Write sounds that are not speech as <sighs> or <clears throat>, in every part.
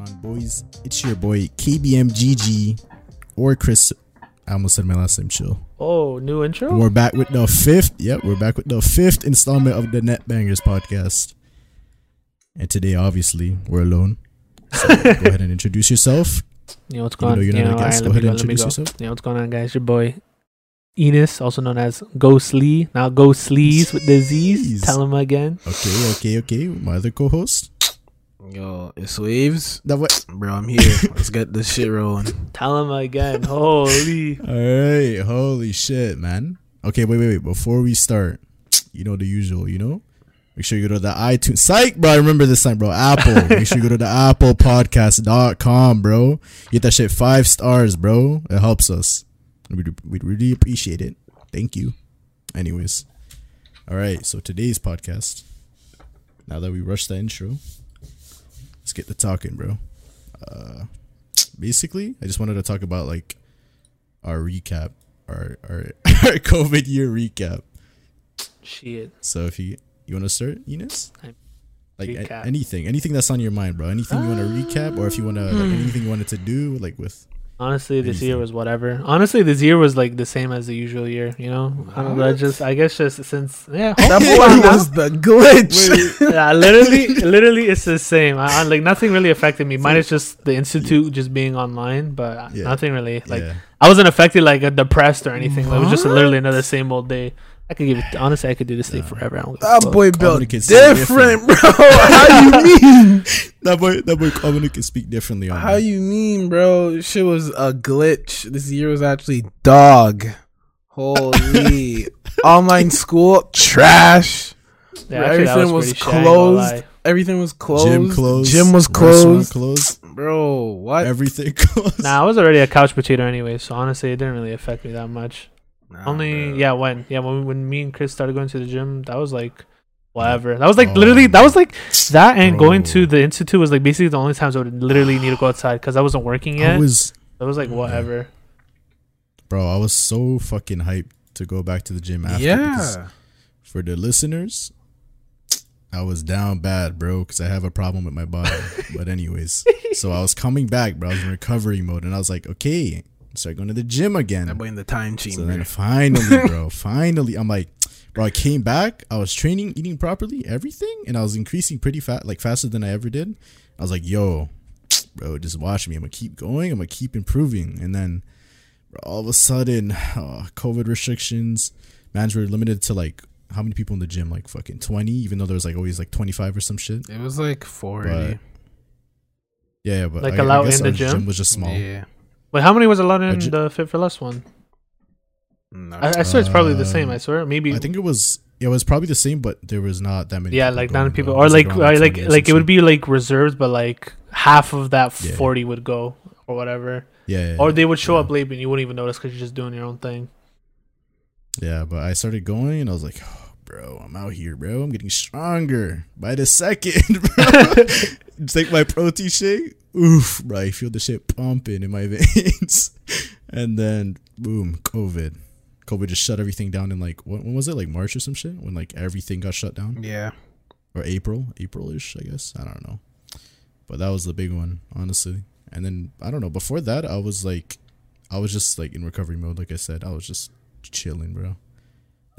on, boys? It's your boy KBMGG or Chris. I almost said my last name. Chill. Oh, new intro. And we're back with the fifth. Yep, we're back with the fifth installment of the Net Bangers podcast. And today, obviously, we're alone. So go <laughs> ahead and introduce yourself. You know what's going on? you're You not a guest, alright, go ahead and go. Me introduce yourself. You know what's going on, guys? Your boy Enos, also known as Ghost Lee. Now Ghost Lee's with the Z's. Tell him again. Okay, okay, okay. My other co-host. Yo, it's waves, That what? bro. I'm here. <laughs> Let's get this shit rolling. Tell him again. Holy. All right. Holy shit, man. Okay, wait, wait, wait. Before we start, you know the usual. You know, make sure you go to the iTunes. Psych, bro. I remember this time, bro. Apple. <laughs> make sure you go to the ApplePodcast.com, bro. Get that shit five stars, bro. It helps us. We'd, we'd really appreciate it. Thank you. Anyways, all right. So today's podcast. Now that we rushed the intro, let's get to talking, bro. Uh, basically, I just wanted to talk about like our recap, our our, <laughs> our COVID year recap. Shit. So if you you want to start, Enos, I'm- like a- anything, anything that's on your mind, bro. Anything you want to recap, or if you want to like anything you wanted to do, like with Honestly, this year was whatever. Honestly, this year was like the same as the usual year. You know, I don't know. I just, I guess, just since yeah, That now- was the glitch. yeah, literally, <laughs> literally, it's the same. I, I- like nothing really affected me. Mine is just the institute just being online, but Yeah. nothing really. Like yeah. I wasn't affected, like uh, depressed or anything. Like, it was just literally another same old day. I could give it. Honestly, I could do this day Yeah. forever. I don't That fuck. boy built Communicate so different, bro. <laughs> How you <laughs> mean? That boy, that boy, Dominic can speak differently on How that. you mean, bro? Shit was a glitch. This year was actually dog. Holy <laughs> online school trash. Yeah, actually, Everything was, was pretty shit, I ain't gonna closed. lie. Everything was closed. Gym closed. Gym was closed. closed. Bro, what? Everything closed. Nah, I was already a couch potato anyway, so honestly, it didn't really affect me that much. Nah, Only bro. yeah, when yeah, when when me and Chris started going to the gym, that was like whatever. That was like Oh. literally that was like that and going to the institute was like basically the only times I would literally need to go outside because I wasn't working I yet. was, it was like whatever. bro. I was so fucking hyped to go back to the gym after. Yeah. for the listeners, I was down bad, bro, because I have a problem with my body. <laughs> but anyways, so I was coming back, bro. I was in recovery mode, and I was like, okay, start going to the gym again. That boy in the time So then finally, <laughs> bro, finally, I'm like, bro, I came back. I was training, eating properly, everything, and I was increasing pretty fast, like faster than I ever did. I was like, yo, bro, just watch me. I'm gonna keep going. I'm gonna keep improving. And then, bro, all of a sudden, uh, COVID restrictions, mans were limited to like how many people in the gym? Like fucking 20, even though there was like always like 25 or some shit. it was like 40. But Yeah, yeah, but Like, I, I allowed guess in the our gym? was just small. Yeah. Wait, how many was allowed in ju- the Fit4Less one? I, I swear it's probably the same. I swear maybe. I think it was it was probably the same, but there was not that many. yeah, like nine people, or like uh, like like it would be like reserved, but like half of that Yeah. forty would go or whatever, yeah, yeah, or they would show yeah. up late and you wouldn't even notice because you're just doing your own thing. Yeah, but I started going and I was like, <sighs> oh, bro, I'm out here, bro. I'm getting stronger by the second, <laughs> bro. <laughs> Take my protein shake. Oof, bro. I feel the shit pumping in my <laughs> veins. and then, boom, COVID. COVID just shut everything down in like, what, when was it? Like March or some shit? When like everything got shut down? Yeah. Or April? April ish, I guess. I don't know. But that was the big one, honestly. And then, I don't know. Before that, I was like, I was just like in recovery mode, like I said. I was just chilling, bro.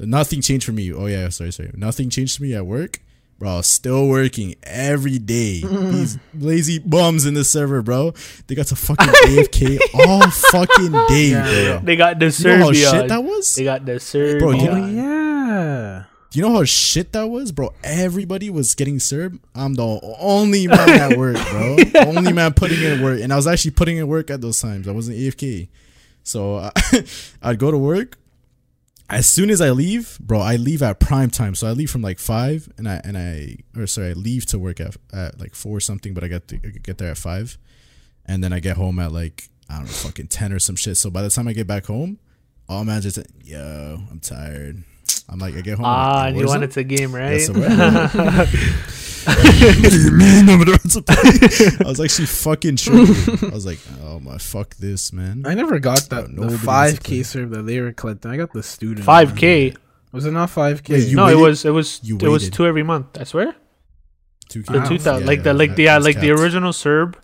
Nothing changed for me. Oh yeah, sorry, sorry. Nothing changed for me at work, bro. Still working every day. <laughs> These lazy bums in the server, bro. They got to fucking AFK <laughs> all fucking day, Yeah. bro. They got the You know how shit that was? they got the Serbia. Bro, you Oh, know- yeah. Do you know how shit that was, bro? Everybody was getting served. I'm the only man at <laughs> work, bro. only man putting in work, and I was actually putting in work at those times. I wasn't AFK, so I, I'd go to work. As soon as I leave, bro, I leave at prime time. So I leave from like five, and I and I or sorry, I leave to work at, at like four or something, but I get to, I get there at five, and then I get home at like I don't know, fucking ten or some shit. So by the time I get back home, all man just yo, I'm tired. I'm like, I get home. I'm Ah, like, you Warzone?" wanted to game, right? Yes, <laughs> <laughs> what do you mean? I'm gonna run play? <laughs> I was actually fucking tripping. I was like, oh my, fuck this, man. I never got that. nobody the 5K CERB that they were collecting. I got the student. Five one. K. Was it not 5K? Wait, No, waited? it was it was You it was two every month. I swear. 2K. The Wow. two thousand, Yeah, like the like the yeah, that's like the original CERB.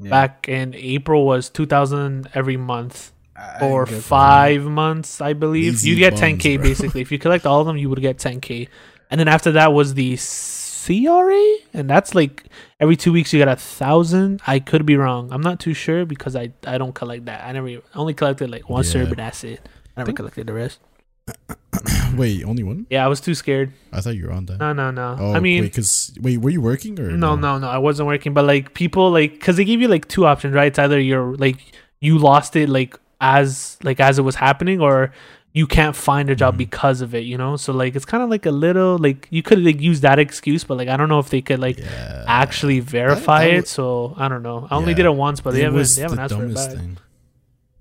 Yeah. back in April was two thousand every month I- I for get that. five months, I believe. Lazy you get ten k basically. If you collect all of them, you would get ten k, and then after that was the CRA, and that's like every two weeks you get a thousand. I could be wrong. I'm not too sure because I I don't collect that. I never I only collected like one Yeah. CERB, and that's it. I never collected the rest. <coughs> Wait, only one? Yeah, I was too scared. I thought you were on that. No, no, no. Oh, I mean, wait, cause wait, were you working or no, no, no. I wasn't working, but like people like because they give you like two options, right? It's either you're like you lost it like as like as it was happening, or you can't find a job Mhm. because of it. You know, so like it's kind of like a little like you could like use that excuse, but like I don't know if they could like Yeah. actually verify that it. was- So I don't know. I only Yeah. did it once, but they It haven't they haven't the asked for it back. thing.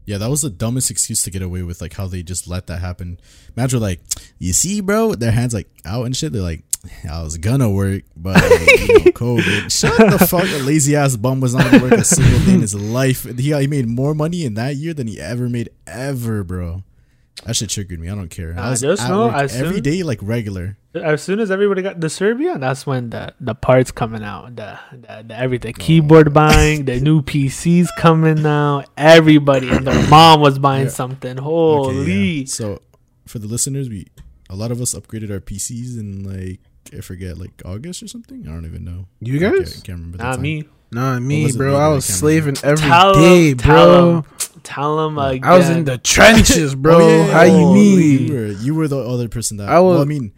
Yeah, that was the dumbest excuse to get away with, like how they just let that happen. Imagine like, you see, bro, their hands like out and shit. They're like, I was gonna work, but like, you know, <laughs> COVID. Shut the fuck. A lazy ass bum was not gonna work a single day in his life. He he made more money in that year than he ever made ever, bro. That shit triggered me. I don't care. I was just at know as every soon- day like regular. As soon as everybody got the Serbia, that's when the the parts coming out, the the, the everything, keyboard buying, the new PCs coming out, everybody and their mom was buying Yeah. something. Okay, Holy, yeah. So for the listeners, we a lot of us upgraded our PCs in like I forget like August or something. I don't even know. You I can't, guys? can't remember. the not time. me. Nah, me, was bro. I I was slaving every Tell day, 'em, tell bro. 'em. Tell them again. I was in the trenches, <laughs> bro. Oh, yeah, yeah, How you oh, mean? You were, you were the other person that. I well, I mean,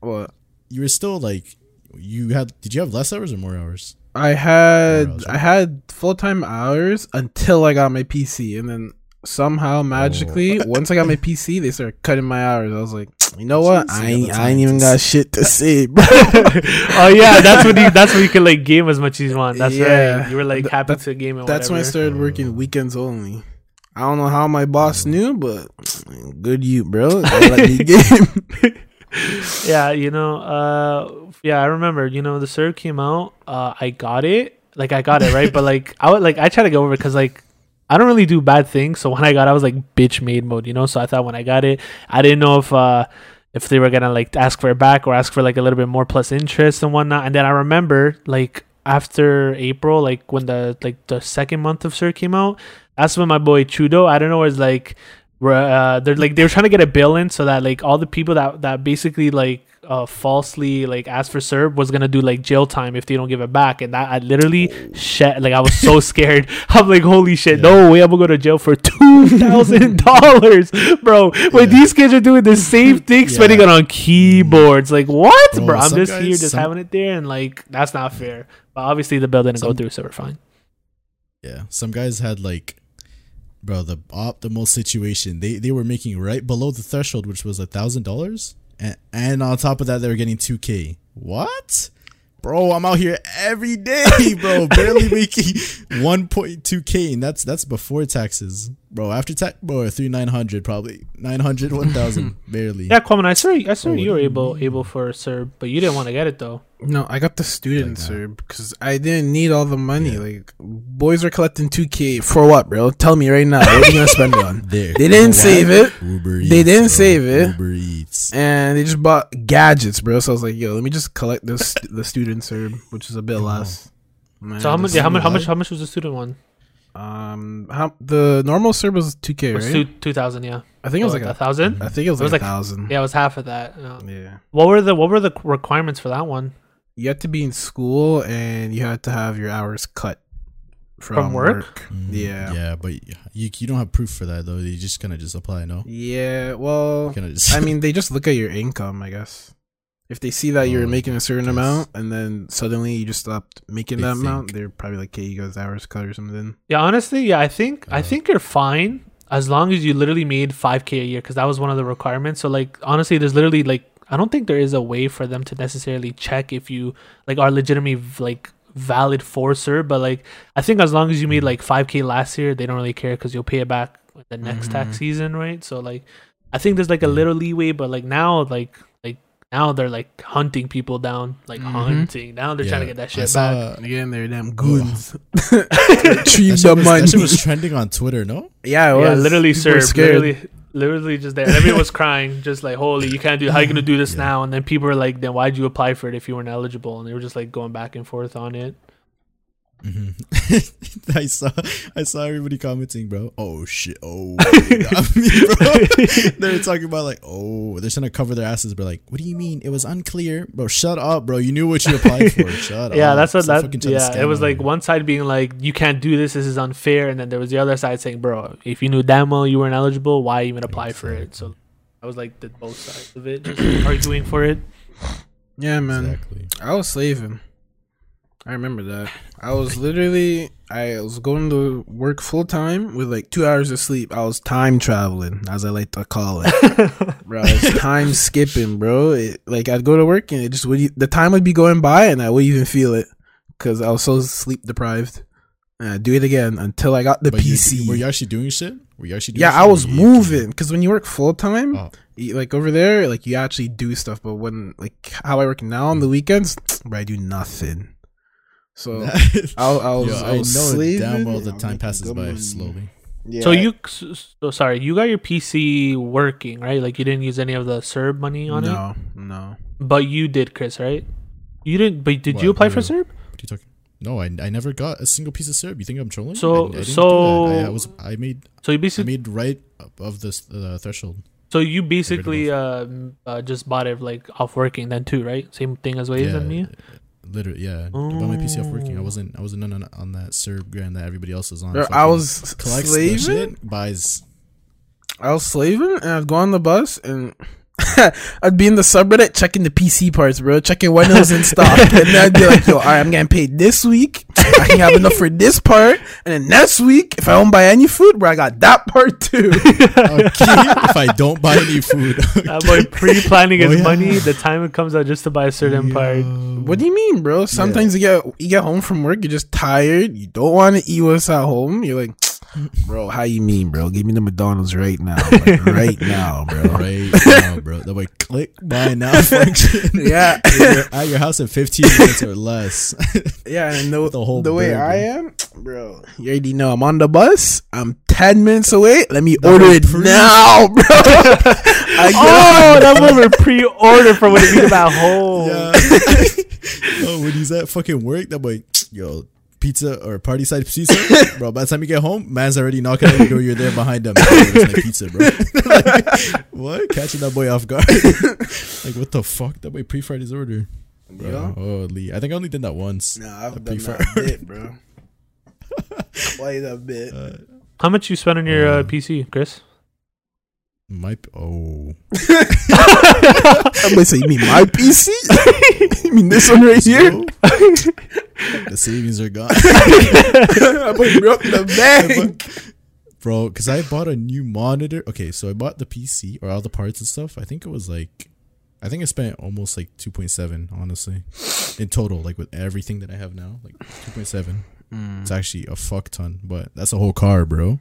What? you were still like you had. Did you have less hours or more hours? I had hours, right? I had full time hours until I got my PC, and then somehow magically, oh. <laughs> once I got my PC, they started cutting my hours. I was like, you know what? I ain't, I ain't even got shit to <laughs> say, bro. oh yeah, that's when you that's when you could like game as much as you want. That's Yeah. right. You were like Th- happy that- to game. That's when I started working weekends only. I don't know how my boss knew, but good you, bro. <laughs> They let me game. <laughs> yeah, you know, uh, yeah, I remember. You know, the CERB came out. Uh, I got it. Like I got it right, but like I would like I try to go over because like I don't really do bad things. So when I got, I was like bitch made mode. You know, so I thought when I got it, I didn't know if uh if they were gonna like ask for it back or ask for like a little bit more plus interest and whatnot. And then I remember like after April, like when the like the second month of CERB came out, that's when my boy Chudo, I don't know, was like were uh, they're like they were trying to get a bill in so that like all the people that that basically like uh falsely like asked for CERB was gonna do like jail time if they don't give it back. And that I literally shed like I was so <laughs> scared. I'm like holy shit no way I'm gonna go to jail for two thousand dollars <laughs> bro. When Yeah. these kids are doing the same thing spending Yeah. it on keyboards. Like what Bro, bro, I'm some just here just some- having it there and like that's not fair. But obviously the bill didn't go through so we're fine. Yeah, some guys had like, bro, the optimal situation. They they were making right below the threshold, which was a thousand dollars, and and on top of that, they were getting two k. What? Bro, I'm out here every day, <laughs> bro, barely <laughs> making 1.2k, and that's that's before taxes, bro. After tech, bro, three nine hundred probably 900, <laughs> 1,000, barely. yeah Kwame I saw I saw Oh, you were what do you able mean? able for CERB but you didn't want to get it though No, I got the student Like that. CERB because I didn't need all the money. Yeah. Like boys are collecting two k for what, bro? Tell me right now. What are you gonna spend it on? <laughs> There, They didn't know save it, Uber They Eats, didn't bro. save it. Uber Eats. and they just bought gadgets, bro. So I was like, yo, let me just collect this the student CERB, which is a bit less. Man, so how much yeah, how much how much how much was the student one Um, how the normal CERB was two k, It was right? two two thousand yeah I think it was like a a, thousand I think it was It was like, like- a thousand. yeah it was half of that yeah. yeah. what were the what were the requirements for that one You had to be in school and you had to have your hours cut from, From work? Mm, Yeah. yeah, but you you don't have proof for that though. You just kind of just apply, no? Yeah, well, just. I mean, they just look at your income, I guess. If they see that you're Oh, making a certain amount and then suddenly you just stopped making They that amount, they're probably like, "Okay, you guys hours cut or something." Yeah, honestly, yeah, I think I Uh, think you're fine as long as you literally made 5k a year because that was one of the requirements. So like honestly, there's literally like I don't think there is a way for them to necessarily check if you like are legitimately like valid for CERB, but like I think as long as you made like 5k last year, they don't really care because you'll pay it back the next tax Mhm. season, right? So like I think there's like a little leeway, but like now like like now they're like hunting people down, like Mhm. hunting. Now they're trying to get that I shit saw- back. Again, they're damn goons. <laughs> <laughs> That Retrieve the was, money. that shit was trending on Twitter, no? yeah, it yeah, literally, People sir. were scared. Literally, literally just there. And everyone was crying, just like, "Holy, you can't do. How you gonna do this Yeah. now?" And then people were like, "Then why'd you apply for it if you weren't eligible?" And they were just like going back and forth on it. Mhm. <laughs> I saw I saw everybody commenting, bro. Oh shit! Oh, you me, bro. <laughs> They're talking about like, oh, they're trying to cover their asses, but like, what do you mean? It was unclear, bro. Shut up, bro. You knew what you applied for. <laughs> Shut yeah, up. that's what Stop that. fucking trying to Yeah, it was me. like one side being like, "You can't do this. This is unfair," and then there was the other side saying, "Bro, if you knew damn well you weren't eligible, why even apply for it?" So I was like, the both sides of it, just <clears throat> arguing for it. Yeah, man. exactly. I was slaving. I remember that. I was literally I was going to work full time with like two hours of sleep. I was time traveling, as I like to call it. <laughs> bro, It's time skipping, bro. It, like I'd go to work and it just would the time would be going by and I wouldn't even feel it because I was so sleep deprived. And I'd do it again until I got the But you- PC. were you actually doing shit? Were you actually doing yeah, shit I was moving because when you work full time, Oh. like over there, like you actually do stuff. But when like how I work now on the weekends, <tsk> bro, I do nothing. So <laughs> I, I was, Yo, I, I was know slaving, damn well and the time passes by money. slowly. Yeah. So you, so sorry, you got your PC working, right? Like you didn't use any of the CERB money on it, no, no. but you did, Chris, right? You didn't, but did What? you apply for CERB? What are you talking? No, I, I never got a single piece of syrup. You think I'm trolling? So- I, I didn't so- I, I was I made So you I basically, made right above the uh, threshold. so you basically uh, uh, just bought it like off working then too, right? Same thing as Waze and me. Literally, yeah. I bought my PC off working. I Oh. wasn't I wasn't on, on that CERB grand that everybody else was on. Bro, I was collects slaving. shit, buys. I was slaving, and I'd go on the bus, and <laughs> I'd be in the subreddit checking the PC parts, bro, checking when it was in stock, and then I'd be like, "Yo, all right, I'm getting paid this week. I can have enough for this part, and then next week, if I don't buy any food, bro, I got that part too." <laughs> Okay, if I don't buy any food. <laughs> That boy pre-planning Oh, yeah. money. The time it comes out just to buy a certain part. What do you mean, bro? Sometimes you get you get home from work, you're just tired. You don't want to eat what's at home. You're like, bro, how you mean, bro? Give me the McDonald's right now, like, <laughs> right now, bro. Right now, bro. That way, click buy now <laughs> function. Yeah. <laughs> You're at your house in 15 minutes or less. Yeah, and the, The whole the way burger. I am, bro. You already know I'm on the bus. I'm ten minutes away. Let me That order it pre- now, bro. I get Oh, that one were pre-order for when you get at home. Yeah. oh, when he's at fucking work, that boy, yo, pizza or party side pizza, <laughs> bro. By the time you get home, man's already knocking on your door. You're there behind them. Yo, it's my pizza, bro. <laughs> Like, what? Catching that boy off guard. <laughs> like, what the fuck? That boy pre-fried his order. Bro, Yeah. holy. I think I only did that once. Nah, I've done pre-fry- that bit, bro. Play that bit. Uh, How much you spend on your uh, Uh, PC, Chris? My oh, <laughs> I'm gonna say, you mean my PC? <laughs> you mean this one right here? So, <laughs> the savings are gone, I broke the bank. bro. Because I bought a new monitor. Okay, so I bought the PC or all the parts and stuff. I think it was like, I think I spent almost like two point seven, honestly, in total, like with everything that I have now, like two point seven. Mm. It's actually a fuck ton, but that's a whole car, bro.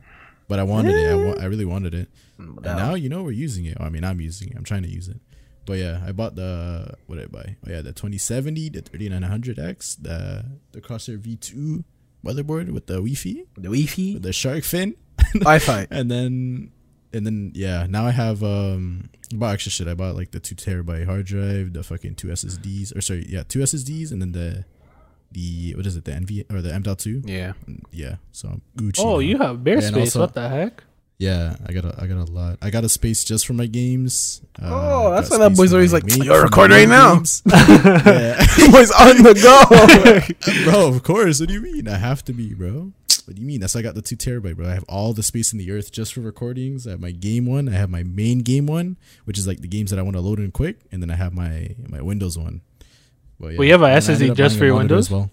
But I wanted it. I, wa- I really wanted it. And now you know we're using it. I mean, I'm using it. I'm trying to use it. But yeah, I bought the what did I buy? Oh yeah, the 2070, the 3900X, the the Crosshair V2 motherboard with the Wi-Fi, the Wi-Fi, with the shark fin, <laughs> Wi-Fi. <laughs> and then and then yeah, now I have um I bought extra shit. I bought like the two terabyte hard drive, the fucking two SSDs, or sorry, yeah, two SSDs, and then the the what is it, the NV or the M.2? Yeah. Yeah, so I'm Gucci. Oh, now. you have bare And space. also- what the heck? Yeah, I got a I got a lot. I got a space just for my games. Uh, Oh, that's got why that boy's always like, main- "Yo, for my right now." <laughs> Boys on the go. <laughs> bro. Of course. What do you mean? I have to be, bro. What do you mean? That's why I got the two terabyte, bro. I have all the space in the earth just for recordings. I have my game one. I have my main game one, which is like the games that I want to load in quick, and then I have my my Windows one. But Well, you have a SSD just for your Windows? as well.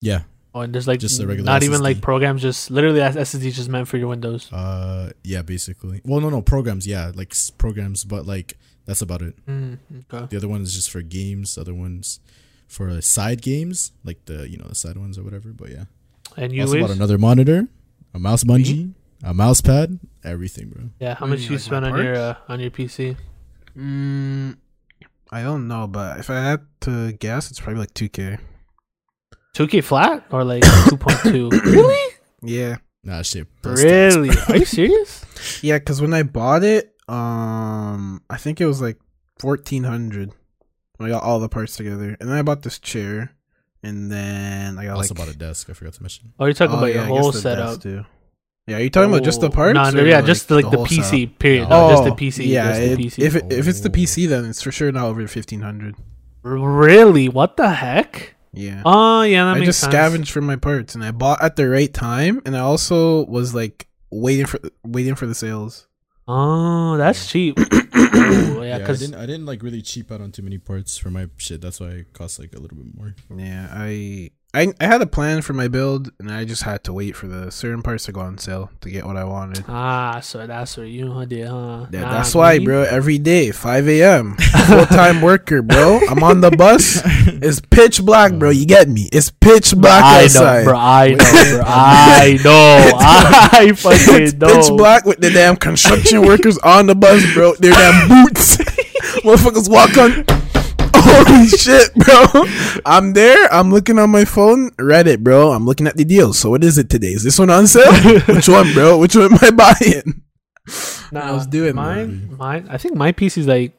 Yeah. Oh, and there's like Just a regular not even like programs, just literally that SSD just meant for your Windows. Uh. Yeah. Basically. Well, no, no programs. Yeah, like programs, but like that's about it. Mm, okay. The other one is just for games. The other ones for uh, side games, like the you know the side ones or whatever. But yeah. And you, also bought another monitor, a mouse bungee, a mouse pad, everything, bro. yeah. How What do much you you like spend my on your uh, on your PC? Mm, I don't know, but if I had to guess, it's probably like 2K. 2K flat or like <coughs> 2.2? <coughs> really? Yeah. Nah, shit. Really? <laughs> Are you serious? Yeah, because when I bought it, um, I think it was like 1400 when I got all the parts together. And then I bought this chair. and then I I got also like. bought a desk. I forgot to mention. Oh, you're talking Oh, about yeah, your whole setup. desk too. Yeah, are you talking about just the Oh, parts? No, no, or, yeah, just like the, whole PC. setup? Period. Oh, no, just the Oh, PC. Yeah, just the it- PC. if it, if it's the Oh. PC, then it's for sure not over fifteen hundred. really, what the heck? Yeah. Oh, yeah, that I makes just sense. scavenged for my parts, and I bought at the right time, and I also was like waiting for waiting for the sales. Oh, that's cheap. <coughs> oh, yeah, Yeah, I because didn't. I didn't like really cheap out on too many parts for my shit. That's why it cost like a little bit more. Yeah, I I I had a plan for my build, and I just had to wait for the certain parts to go on sale to get what I wanted. ah, so that's what you did, huh? Yeah, Nah, that's why, me- bro. <laughs> Every day, 5 a.m. Full time worker, bro. I'm on the bus. <laughs> It's pitch black, bro. You get me? It's pitch black I know, outside. bro. I know, <laughs> bro. I know. I fucking It's know. pitch black with the damn construction workers on the bus, bro. Their damn boots. Motherfuckers walk on. Holy <laughs> shit, bro. <laughs> I'm there. I'm looking on my phone. Reddit, bro. I'm looking at the deals. So what is it today? Is this one on sale? <laughs> Which one, bro? Which one am I buying? Nah, I was doing mine. Mine. I think my piece is like.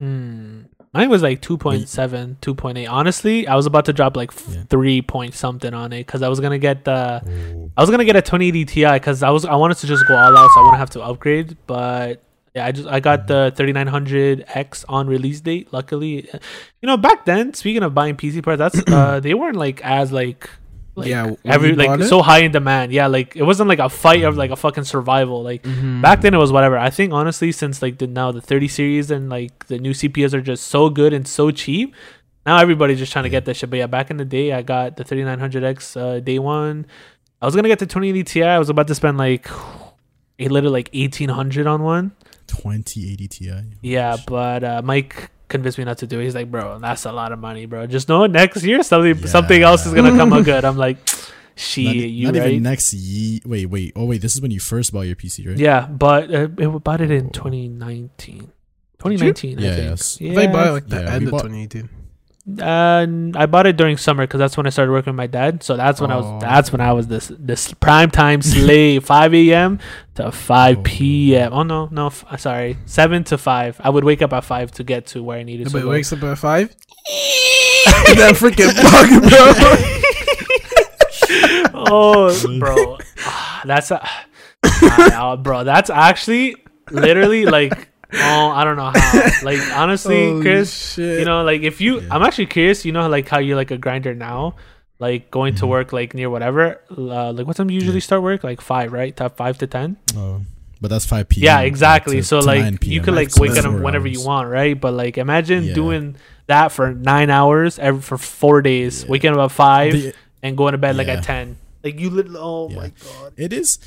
Hmm. Mine was like 2.7, 2.8. Honestly, I was about to drop like f- Yeah. three point something on it because I was gonna get the. Oh. I was gonna get a 2080 Ti because I was I wanted to just go all out, so I wouldn't have to upgrade. But yeah, I just I got the 3900X on release date. Luckily, you know, back then, speaking of buying PC parts, that's uh <clears throat> they weren't like as like. Like Yeah, every like it? so high in demand. Yeah, like it wasn't like a fight of like a fucking survival. Like Mm-hmm. back then it was whatever. I think honestly, since like the now the 30 series and like the new CPUs are just so good and so cheap, now everybody's just trying to get that shit. But yeah, back in the day, I got the 3900X uh, day one. I was gonna get the 2080 Ti. I was about to spend like <sighs> a little like 1800 on one. 2080 Ti. Yeah, but uh, Mike convinced me not to do it. He's like, bro, that's a lot of money, bro. Just know next year something something else is gonna come out good. I'm like, <laughs> shit, Not, you not right? even next year. Wait, wait. Oh, wait. This is when you first bought your PC, right? Yeah, but uh, it we bought it in 2019. 2019, I Yeah, think. yes. Yeah, If I buy like the Yeah, end of bought- 2018. Uh, I bought it during summer because that's when I started working with my dad. So that's when I Oh. was. That's when I was this this prime time slave, <laughs> 5 a.m. to 5 Oh. p.m. Oh no, no, f- sorry, seven to five. I would wake up at five to get to where I needed to Everybody go. wakes up at 5. <laughs> that freaking bug, bro. <laughs> oh, bro, Ah, that's a, Ah, bro. That's actually literally like. Oh, I don't know how. <laughs> Like honestly, Holy Chris, shit. you know like if you Yeah. i'm actually curious you know like how you're like a grinder now like going to Mhm. work like near whatever uh, like what time you usually Yeah. start work like five right top five to ten Oh, but that's 5 p.m. yeah exactly to- so to like you PM. could like That's wake up four whenever you want right but like imagine Yeah. doing that for nine hours every for four days Yeah. waking up at five The- and going to bed like at 10 like you little, oh Yeah. my god It is.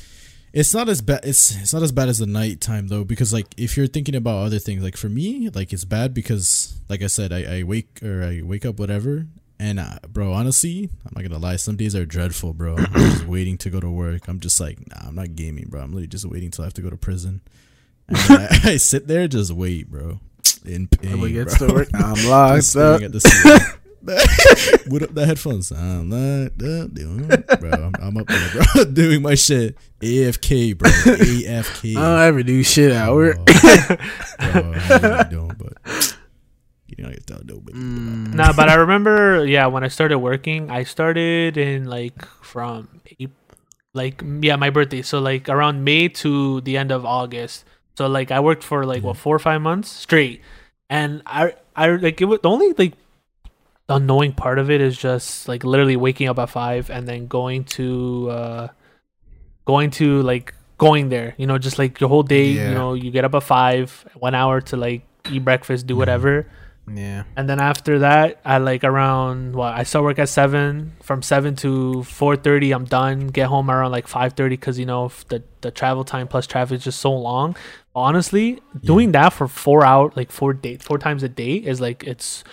It's not as bad. It's it's not as bad as the nighttime though, because like if you're thinking about other things, like for me, like it's bad because, like I said, I, I wake or I wake up whatever, and uh, bro, honestly, I'm not gonna lie. Some days are dreadful, bro. I'm just <coughs> waiting to go to work. I'm just like, nah, I'm not gaming, bro. I'm literally just waiting till I have to go to prison. <laughs> And I, <laughs> I sit there, just wait, bro. In pain, bro. to work. I'm <laughs> locked up. At the. Put up the headphones. I'm locked up, doing- bro. I'm, I'm up there, bro, <laughs> doing my shit. AFK, bro. AFK. <laughs> I don't ever do shit at work. bro, I really don't, but you know, I get that Mm. nah but i remember yeah when i started working i started in like from April, like yeah my birthday so like around may to the end of august so like i worked for like what four or five months straight and i i like it was the only like annoying part of it is just like literally waking up at five and then going to uh going to like going there you know just like your whole day Yeah. you know you get up at five one hour to like eat breakfast do whatever Yeah. and then after that, I like around what I start work at seven. From seven to four thirty, I'm done. Get home around like five thirty because you know if the the travel time plus traffic is just so long. Honestly, doing that for four hour like four day four times a day is like it's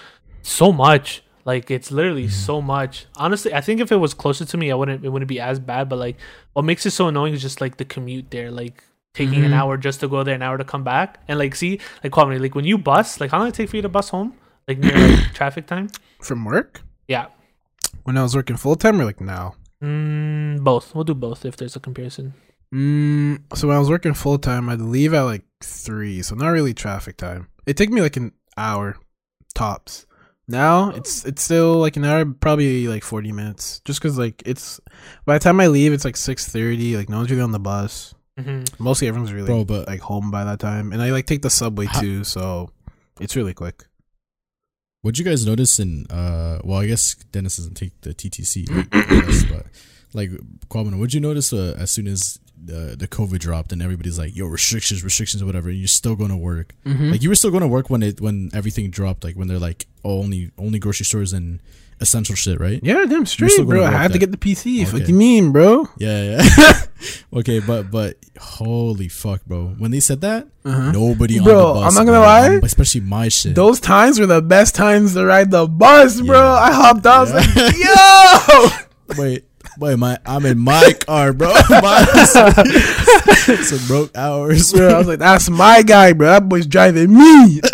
so much. Like it's literally so much. Honestly, I think if it was closer to me, I wouldn't it wouldn't be as bad. But like what makes it so annoying is just like the commute there. Like taking an Mhm. hour just to go there, an hour to come back, and like see like Kwame, like when you bus, like how long it take for you to bus home? Like near like, <coughs> traffic time? From work? Yeah. When I was working full time or like now? Mm, both. We'll do both if there's a comparison. Mm, so when I was working full time, I'd leave at like three, so not really traffic time. It took me like an hour tops. Now it's it's still like an hour, probably like forty minutes. Just because like it's by the time I leave, it's like six thirty. Like no one's really on the bus. hmm Mostly everyone's really Bro, but like home by that time, and I like take the subway How- too, so it's really quick. What'd you guys notice in uh well I guess Dennis doesn't take the TTC I guess, but like Kwabena, what'd you notice uh, as soon as the the COVID dropped and everybody's like, yo, restrictions, restrictions or whatever, and you're still going to work. Mm-hmm. Like you were still going to work when it when everything dropped, like when they're like, oh, only only grocery stores and essential shit, right? yeah, damn straight, bro. I had to get the PC. What Okay. you mean, bro? Yeah, yeah. <laughs> okay, but but holy fuck, bro. When they said that, Uh-huh. nobody on Bro, the bus. I'm not gonna bro. lie. Especially my shit. Those times were the best times to ride the bus, bro. Yeah. I hopped out. Yeah. like, yo. <laughs> Wait, wait, my I'm in my car, bro. <laughs> Some broke hours, bro. I was like, that's my guy, bro. That boy's driving me. <laughs>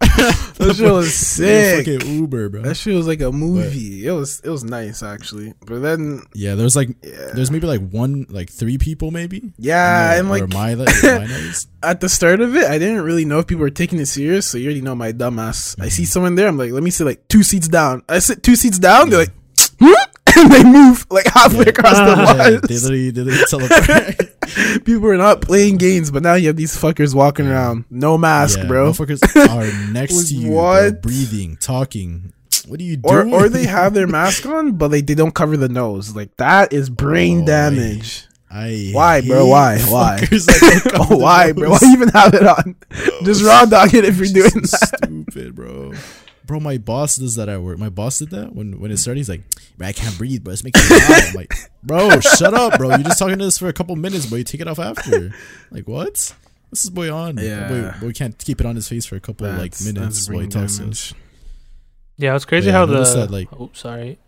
that shit was sick. Fucking Uber, bro. That shit was like a movie. it was it was nice actually. But then Yeah, there's like yeah, there's maybe like one, like three people, maybe. yeah, Yeah, and like my <laughs> at the start of it, I didn't really know if people were taking it serious. So you already know my dumbass. I see someone there. I'm like, let me sit like two seats down. I sit two seats down. They're like, "Hmm?" <laughs> and they move like halfway Yeah. across the Yeah, they literally, they literally teleport. People are not playing games, but now you have these fuckers walking around, no mask, yeah, bro. Fuckers <laughs> are next to you, bro, what? breathing, talking. What are you Or doing? or they have their mask on, but like they don't cover the nose. Like that is brain Oh, damage. I Why, bro? Why? Why? fuckers that don't cover <laughs> Oh, why, bro? Why even have it on? Just raw dog it if you're doing So that. Stupid, bro. Bro, my boss does that at work. My boss did that when when it started. He's like, "Man, I can't breathe, but it's making me loud." I'm like, <laughs> "Bro, shut up, bro. You're just talking to us for a couple minutes, but you take it off after." Like, what? This is boy on? Yeah. boy, boy can't keep it on his face for a couple like minutes while he talks to damage. us. Yeah, it's crazy Yeah, how the. noticed that, like- oh, sorry.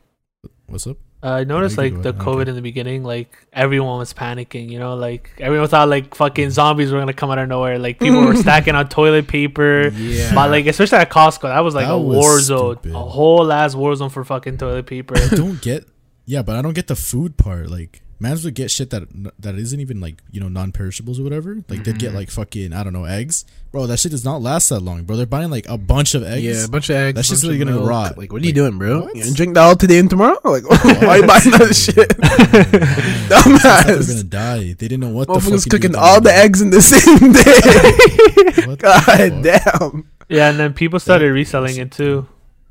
What's up? Uh, I noticed like the. COVID Okay. in the beginning, like everyone was panicking. You know, like everyone thought like fucking zombies were gonna come out of nowhere. Like people were <laughs> stacking on toilet paper. Yeah. But like especially at Costco, that was like That a was war zone, stupid. a whole ass war zone for fucking toilet paper. I don't get. Yeah, but I don't get the food part. Like, mans would get shit that that isn't even like you know non-perishables or whatever. Like they'd get mm-hmm. like fucking I don't know eggs, bro. That shit does not last that long, bro. They're buying like a bunch of eggs. Yeah, a bunch of eggs. That's just bunch really gonna milk. rot. Like, what are you doing, bro? what? You gonna drink that all today and tomorrow? Like, <laughs> why are you buying that shit? <laughs> Dumbass. They're gonna die. They didn't know what the fuck was to do cooking all the them. eggs in the same <laughs> day. What the God damn. yeah, and then people started reselling it too.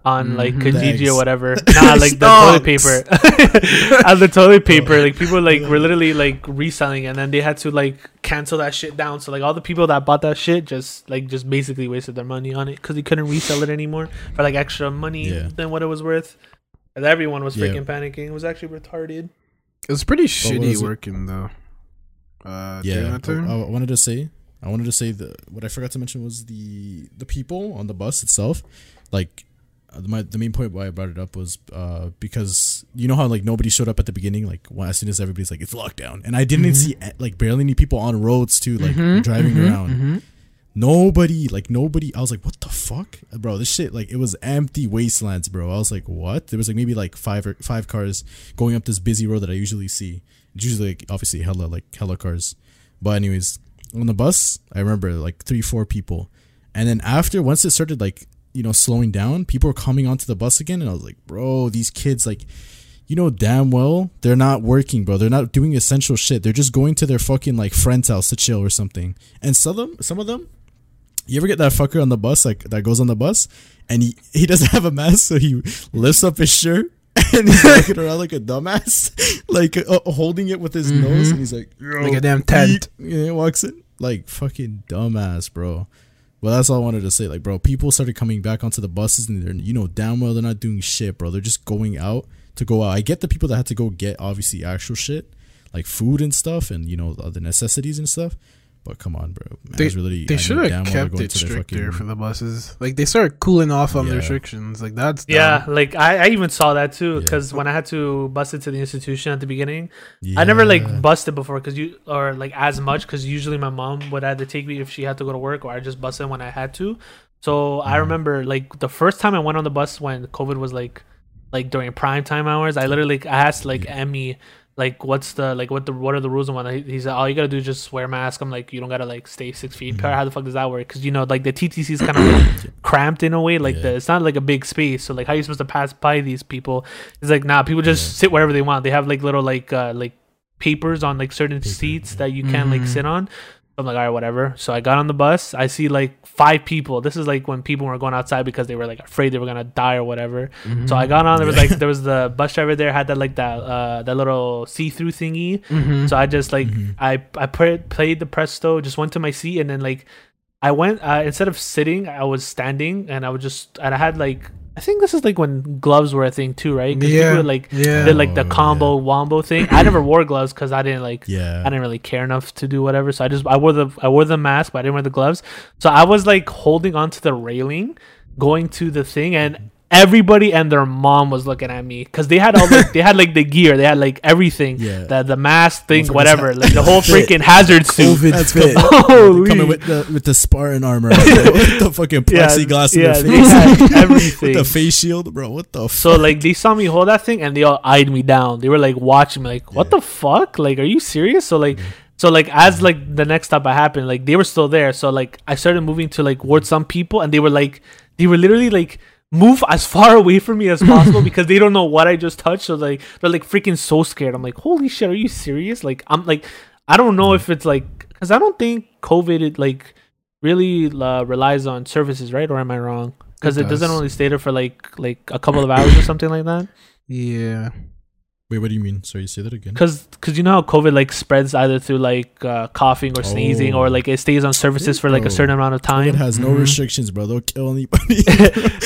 On like Mhm. Kijiji Thanks. or whatever, <laughs> nah, like the toilet paper, <laughs> <laughs> Stonks. on the toilet paper, like people like were literally like reselling, and then they had to like cancel that shit down. So like all the people that bought that shit just like just basically wasted their money on it because they couldn't resell it anymore for like extra money Yeah. than what it was worth. And everyone was Yeah. freaking panicking. It was actually retarded. It was pretty what shitty was it? working though. Uh, Yeah. I, I wanted to say. I wanted to say the what I forgot to mention was the the people on the bus itself, like. Uh, My, the main point why I brought it up was uh, because you know how like nobody showed up at the beginning like when, as soon as everybody's like it's lockdown and I didn't Mhm. see eh, like barely any people on roads too like Mhm, driving mhm, around. Mhm. nobody like nobody i was like what the fuck? Bro this shit like it was empty wastelands bro. I was like what? There was like maybe like five or five cars going up this busy road that i usually see. It's usually like obviously hella like hella cars. But anyways on the bus i remember like three four people. And then after once it started like you know slowing down people were coming onto the bus again and i was like bro these kids like you know damn well they're not working, bro. They're not doing essential shit. They're just going to their fucking like friend's house to chill or something. And some of them, some of them, you ever get that fucker on the bus like that goes on the bus and he <laughs> he doesn't have a mask, so he lifts up his shirt <laughs> and he's walking around like a dumbass, <laughs> like uh, holding it with his Mhm. nose, and he's like Like a damn tent. Yeah, he walks in like fucking dumbass, bro. Well, that's all I wanted to say. Like, bro, people started coming back onto the buses, and they're you know damn well they're not doing shit, bro. They're just going out to go out. I get the people that had to go get obviously actual shit like food and stuff, and you know the necessities and stuff. But come on, bro. Man, They- really, They should have kept going it to stricter fucking- for the buses. Like they started cooling off on the restrictions. Like that's dumb. Yeah, like I, I even saw that too Yeah. because when I had to bust it to the institution at the beginning, I never Yeah. like busted before because you or like as much because usually my mom would either take me if she had to go to work or I just busted when I had to. So I Mhm. remember like the first time I went on the bus when COVID was like like during prime time hours. I literally I asked like Yeah. Emmy like what's the like what the what are the rules and whatnot. He, he said all you gotta do is just wear a mask. I'm like you don't gotta like stay six feet apart. How the fuck does that work? Because you know like the TTC is kind of like <coughs> cramped in a way. Like Yeah. the it's not like a big space. So like how are you supposed to pass by these people? It's like nah, people just Yeah. sit wherever they want. They have like little like uh like papers on like certain Paper, seats yeah. that you can like Mhm. sit on. I'm like, all right, whatever. So I got on the bus. I see like five people. This is like when people were going outside because they were like afraid they were gonna die or whatever. Mm-hmm. So I got on. There was like there was the bus driver there had that like that uh that little see through thingy. Mhm. So I just like Mhm. I I put, played the presto, just went to my seat, and then like I went uh, instead of sitting, I was standing, and I was just and I had like I think this is like when gloves were a thing too, right? 'Cause Yeah. people would, like yeah. did like the Oh, combo wombo thing. I never wore gloves because I didn't like Yeah. I didn't really care enough to do whatever. So I just I wore the I wore the mask, but I didn't wear the gloves. So I was like holding onto the railing, going to the thing, and everybody and their mom was looking at me because they had all the, <laughs> they had like the gear, they had like everything, Yeah. the the mask thing, whatever, had- like the whole <laughs> freaking hazard suit. COVID That's fit. <laughs> Holy. coming with the with the Spartan armor, with the fucking Yeah, plexiglass in yeah, their they face, had with everything. the face shield, bro. What the So like they saw me hold that thing and they all eyed me down. They were like watching me like, "What Yeah. the fuck? Like, are you serious?" So like, so like as like the next stop I happened, like they were still there. So like I started moving to like towards some people and they were like, they were literally like move as far away from me as <laughs> possible because they don't know what I just touched. So like they're like freaking so scared. I'm like, holy shit, are you serious? Like I'm like, I don't know if it's like because I don't think COVID it like really uh, relies on services, right? Or am I wrong? Because It it, doesn't only stay there for like like a couple of hours or something like that. Yeah. Wait, what do you mean? Sorry, say that again. Because you know how COVID like spreads either through like uh, coughing or sneezing or Oh. like it stays on surfaces for like a certain amount of time. It has no Mhm. restrictions, bro. They'll kill anybody. <laughs> <laughs>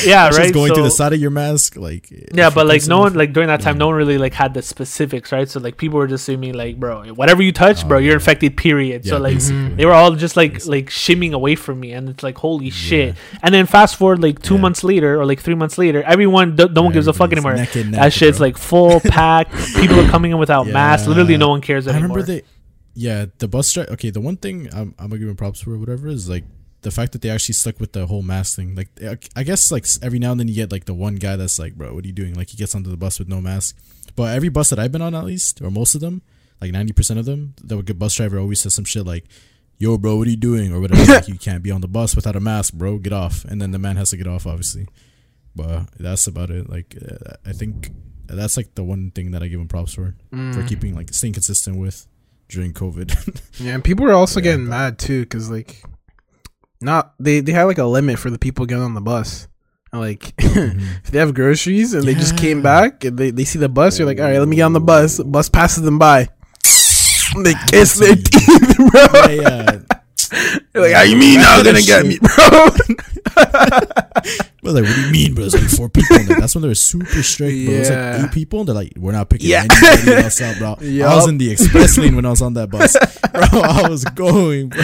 yeah, It's right. Just going through the side of your mask, like yeah, but like no one like during that time, yeah. no one really like had the specifics, right? So like people were just assuming like, bro, whatever you touch, bro, Oh, you're infected. Period. Yeah, so like basically. they were all just like Basically. like shimming away from me, and it's like holy shit. And then fast forward like two Yeah. months later or like three months later, everyone do- no one gives a fuck anymore. neck and neck, That shit's bro. like full <laughs> packed. People are coming in without masks. Literally, no one cares I anymore. remember they, yeah, the bus driver. Okay, the one thing I'm, I'm gonna give them props for, whatever, is like the fact that they actually stuck with the whole mask thing. Like, I- I guess like every now and then you get like the one guy that's like, bro, what are you doing? Like, he gets onto the bus with no mask. But every bus that I've been on, at least, or most of them, like ninety percent of them, the good bus driver always says some shit like. Yo, bro, what are you doing? Or whatever. like, <laughs> you can't be on the bus without a mask, bro. Get off. And then the man has to get off, obviously. But that's about it. Like, uh, I think that's like the one thing that I give him props for for Mm. keeping like staying consistent with during COVID. <laughs> Yeah, and people were also Yeah, getting but- mad too because like, not they they had like a limit for the people getting on the bus. Like, if <laughs> they have groceries and they just came back and they, they see the bus, you're like, all right, let me get on the bus. The bus passes them by. <laughs> They kiss their teeth, bro. yeah, yeah. Like, how you mean That's gonna get me, bro? <laughs> But like, what do you mean, bro? There's only four people. in there. That's when they're super strict, bro. It's Yeah. like eight people. They're like, we're not picking Yeah. anybody else out, bro. I was in the express lane when I was on that bus, <laughs> bro. I was going, bro.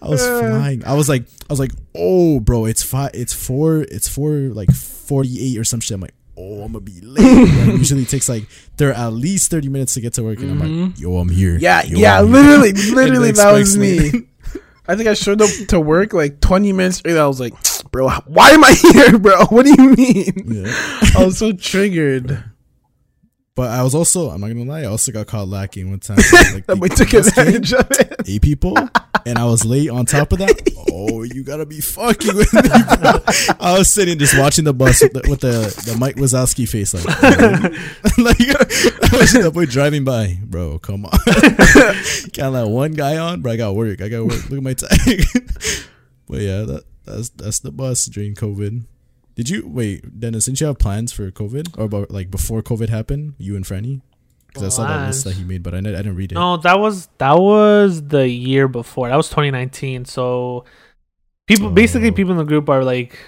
I was flying. I was like, I was like, oh, bro, it's five. It's four. It's four, like forty-eight or some shit. I'm like. Oh, I'm gonna be late. Like, usually it takes like there are at least thirty minutes to get to work, and I'm like, mm-hmm. "Yo, I'm here." yeah, Yo, yeah, I'm <laughs> literally, the literally, that was me. I think I showed up to work like 20 minutes early. I was like, <tsk> bro, why am I <laughs> here, bro? <laughs> What do you mean? Yeah. <laughs> I was so triggered. But I was also, I'm not gonna lie, I also got caught lacking one time. Like, That we took advantage of it. eight people, and I was late on top of that. <laughs> Oh, you gotta be fucking with me, bro. <laughs> I was sitting just watching the bus with the, with the, the Mike Wazowski face, like, <laughs> like I was that boy driving by, bro. Come on, can't let one guy on, bro. I got work. I got work. Look at my tag. but yeah, that that's that's the bus during COVID. Did you wait, Dennis? Didn't you have plans for COVID or about like before COVID happened? You and Franny, because I saw that list that he made, but I, didn't- I didn't read it. No, that was that was the year before. That was 2019. So people, basically, Oh. people in the group are like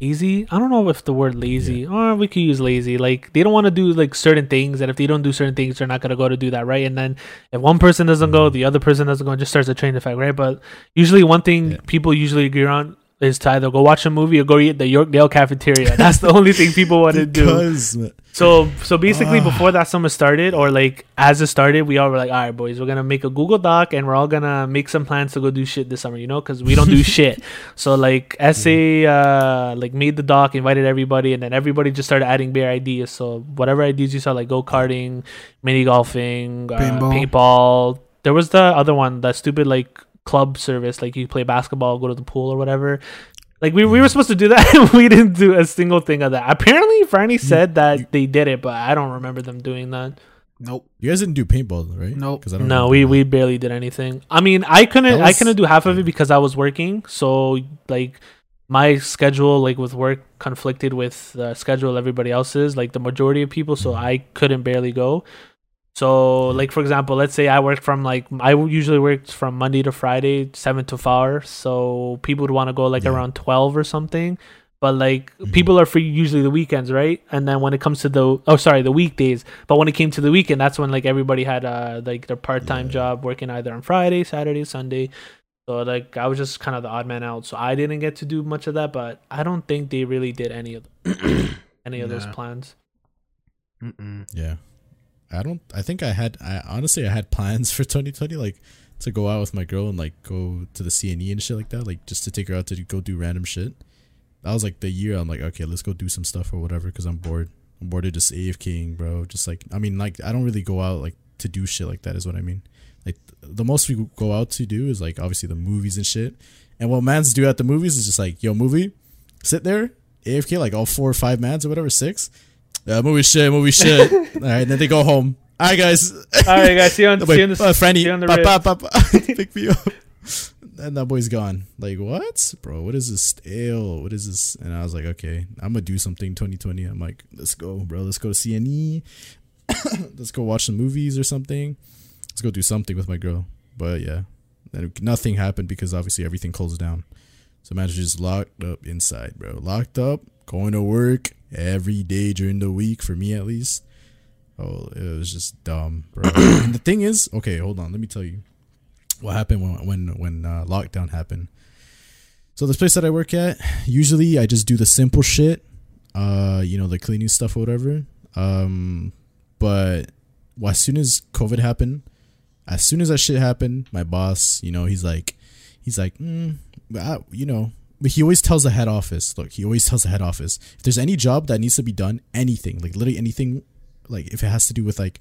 lazy. I don't know if the word lazy, or we could use lazy. Like they don't want to do like certain things, and if they don't do certain things, they're not gonna go to do that, right? And then if one person doesn't go, Mhm. the other person doesn't go, it just starts a train effect, right? But usually, one thing Yeah. people usually agree on is to either go watch a movie or go eat at the Yorkdale cafeteria. <laughs> That's the only thing people want to do. So so basically, Ah. before that summer started, or like as it started, we all were like, "All right, boys, we're gonna make a Google Doc and we're all gonna make some plans to go do shit this summer." You know, because we don't do <laughs> shit. So like SA, uh, like made the doc, invited everybody, and then everybody just started adding bare ideas. So whatever ideas you saw, like go karting, mini golfing, uh, Paintball. paintball. There was the other one, that stupid like club service, like you play basketball, go to the pool or whatever. Like we, we were supposed to do that, <laughs> and we didn't do a single thing of that. Apparently, Franny said that they did it, but I don't remember them doing that. Nope. you guys didn't do paintball, right? Nope. I don't. No, we, that. we barely did anything. I mean, I couldn't That I couldn't do half of it because I was working. So like my schedule like with work conflicted with the schedule everybody else's, like the majority of people. So mm. I couldn't barely go. So like for example, let's say I work from like I usually worked from Monday to Friday, seven to four. So people would want to go like Yeah. around twelve or something. But like Mhm. people are free usually the weekends, right? And then when it comes to the oh sorry the weekdays, but when it came to the weekend, that's when like everybody had uh like their part time Yeah. job working either on Friday, Saturday, Sunday. So like I was just kind of the odd man out, so I didn't get to do much of that. But I don't think they really did any of <coughs> any of those plans. Mm-mm. Yeah, I don't. I think I had. I honestly, I had plans for <laughs> 2020, like to go out with my girl and like go to the CNE and shit like that, like just to take her out to go do random shit. That was like the year I'm like, okay, let's go do some stuff or whatever, because I'm bored. I'm bored of just AFKing, bro. Just like, I mean, like I don't really go out like to do shit like that. Is what I mean. Like the most we go out to do is like obviously the movies and shit. And what mans do at the movies is just like, yo, movie, sit there, AFK, like all four or five mans or whatever, six. Uh, movie shit, movie shit. <laughs> all right, then they go home. All right, guys. All right, guys, see you on, Wait, <laughs> see you on the, uh, Franny, see you on the pa- pa- pa- pick me up. And that boy's gone. Like, what? Bro, what is this stale? What is this? And I was like, okay, I'm going to do something 2020. I'm like, let's go, bro. Let's go to CNE. <coughs> let's go watch some movies or something. Let's go do something with my girl. But yeah, then nothing happened because obviously everything closed down. So man, just locked up inside, bro. Locked up, going to work every day during the week for me at least. Oh, it was just dumb, bro. <clears throat> and the thing is, okay, hold on. Let me tell you what happened when when when uh, lockdown happened. So this place that I work at, usually I just do the simple shit, uh, you know, the cleaning stuff or whatever. Um, but well, as soon as COVID happened, as soon as that shit happened, my boss, you know, he's like, he's like, mm, I, you know, he always tells the head office. Look, he always tells the head office if there's any job that needs to be done, anything, like literally anything, like if it has to do with like,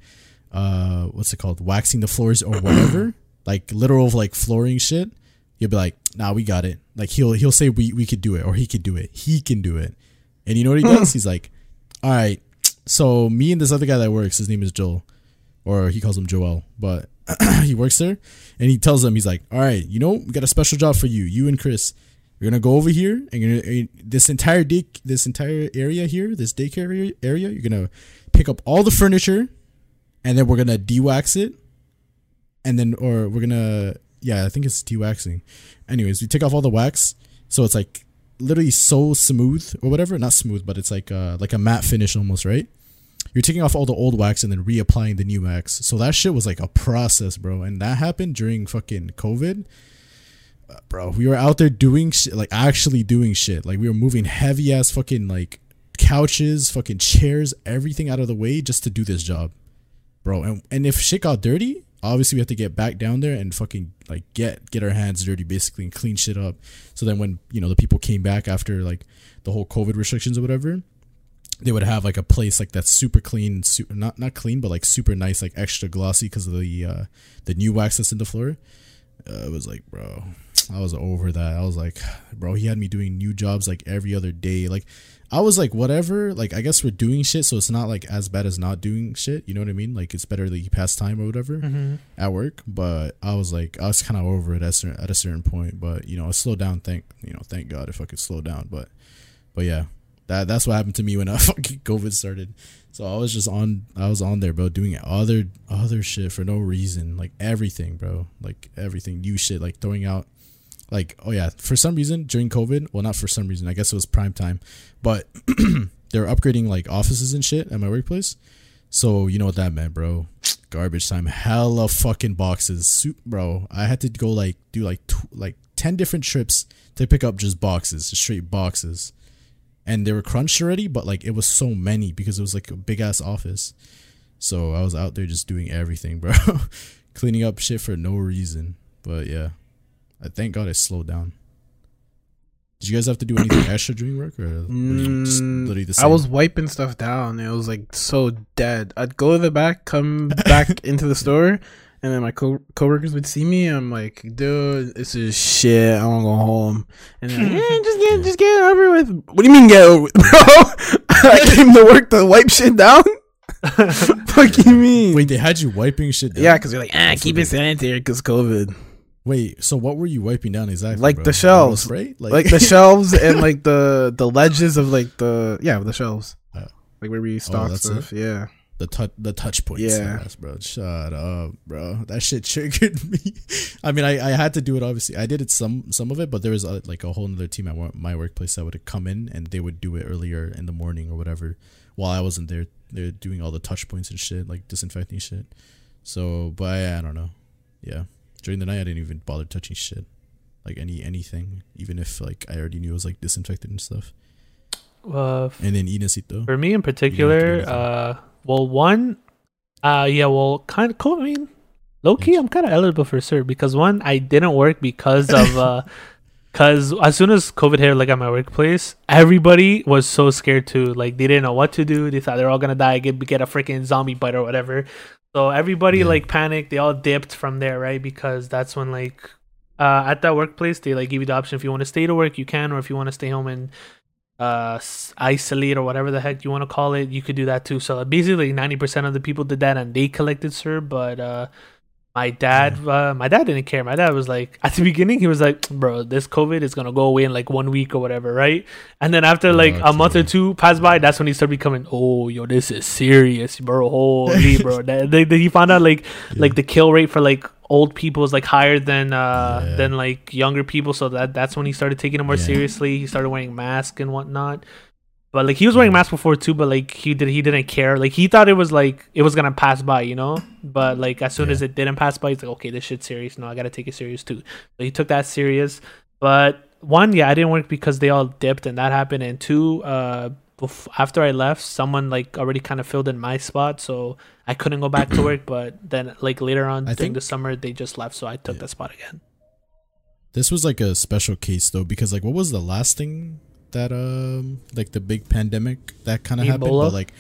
uh, what's it called, waxing the floors or whatever, <clears throat> like literal like flooring shit, you'll be like, nah, we got it. Like he'll he'll say we we could do it or he could do it. He can do it. And you know what he does? <clears throat> He's like, all right. So me and this other guy that works, his name is Joel, or he calls him Joel, but <clears throat> he works there, and he tells them he's like, all right, you know, we got a special job for you, you and Chris. You're gonna go over here, and you're gonna, this entire day, this entire area here, this daycare area, you're gonna pick up all the furniture, and then we're gonna de-wax it, and then or we're gonna yeah, I think it's de-waxing. Anyways, we take off all the wax, so it's like literally so smooth or whatever. Not smooth, but it's like uh like a matte finish almost, right? You're taking off all the old wax and then reapplying the new wax. So that shit was like a process, bro. And that happened during fucking COVID. Bro, we were out there doing like actually doing shit. Like we were moving heavy ass fucking like couches, fucking chairs, everything out of the way just to do this job, bro. And and if shit got dirty, obviously we have to get back down there and fucking like get get our hands dirty basically and clean shit up. So then when you know the people came back after like the whole COVID restrictions or whatever, they would have like a place like that's super clean, super not not clean but like super nice, like extra glossy because of the uh the new wax that's in the floor. Uh, it was like, bro, I was over that. I was like, bro, he had me doing new jobs like every other day. Like, I was like, whatever. Like, I guess we're doing shit, so it's not like as bad as not doing shit. You know what I mean? Like, it's better that you pass time or whatever Mm-hmm. at work. But I was like, I was kind of over it at, cer- at a certain point. But you know, it slowed down. Thank you know, thank God if I could slow down. But, but yeah, that that's what happened to me when <laughs> I fucking COVID started. So I was just on, I was on there, bro, doing other other shit for no reason, like everything, bro, like everything, new shit, like throwing out, like oh yeah, for some reason during COVID, well not for some reason, I guess it was prime time, but <clears throat> they were upgrading like offices and shit at my workplace. So you know what that meant, bro? <tsk> Garbage time, hella fucking boxes, Su- bro. I had to go like do like tw- like ten different trips to pick up just boxes, just straight boxes, and they were crunched already. But like it was so many because it was like a big ass office. So I was out there just doing everything, <laughs> bro, cleaning up shit for no reason. But yeah, I thank God it slowed down. Did you guys have to do anything <coughs> extra during work, or were you just Mm, literally the I was wiping stuff down. It was like so dead. I'd go to the back, come back <laughs> into the store, and then my co- coworkers would see me. I'm like, dude, this is shit. I want to go home. And they're like, <laughs> eh, just get, just get it over with. What do you mean get over with, <laughs> bro? I came to work to wipe shit down. Fuck you mean? Wait, they had you wiping shit down? yeah, because they're like, ah, That's keep it sanitary because COVID. Wait, so what were you wiping down exactly? Like bro? the shelves. spray? Like, the <laughs> shelves and like the the ledges of like the yeah the shelves. Oh. Like where we stock that's stuff. Yeah. the touch the touch points. Yeah. Yes, bro. Shut up, bro. That shit <laughs> triggered me. I mean, I, I had to do it. Obviously, I did it some some of it, but there was uh like a whole other team at my workplace that would come in and they would do it earlier in the morning or whatever, while I wasn't there. They're doing all the touch points and shit, like disinfecting shit. So, but I, I don't know. Yeah, during the night I didn't even bother touching shit, like any anything, even if like I already knew it was like disinfected and stuff. Uh, And then Inacito. for me in particular, uh, well, one, uh, yeah, well, kind of cool. I mean, low key, I'm kind of eligible for CERB because one, I didn't work because of, uh, <laughs> because as soon as COVID hit, like at my workplace, everybody was so scared too. Like they didn't know what to do. They thought they're all gonna die, get get a freaking zombie bite or whatever. So everybody Yeah. like panicked. They all dipped from there, right? Because that's when like uh, at that workplace they like give you the option if you want to stay to work, you can, or if you want to stay home and uh isolate or whatever the heck you want to call it, you could do that too. So basically, ninety percent of the people did that and they collected CERB, but uh. My dad, uh, my dad didn't care. My dad was like, at the beginning, he was like, "Bro, this COVID is gonna go away in like one week or whatever, right?" And then after like a month or two passed by, that's when he started becoming, "Oh, yo, this is serious, bro. Holy, bro." <laughs> That, they, they- he found out like like the kill rate for like old people is like higher than uh Yeah. than like younger people so that that's when he started taking it more Yeah. seriously he started wearing masks and whatnot but like he was wearing masks before too but like he did he didn't care. Like he thought it was like it was gonna pass by you know? But like as soon Yeah. as it didn't pass by he's like okay this shit's serious. No i gotta take it serious too. So he took that serious. But one yeah i didn't work because they all dipped and that happened. And two uh after i left someone like already kind of filled in my spot so i couldn't go back to work. <clears throat> But then like later on I during the summer they just left so i took Yeah. that spot again. This was like a special case though, because like what was the last thing that um like the big pandemic that kind of happened? But like,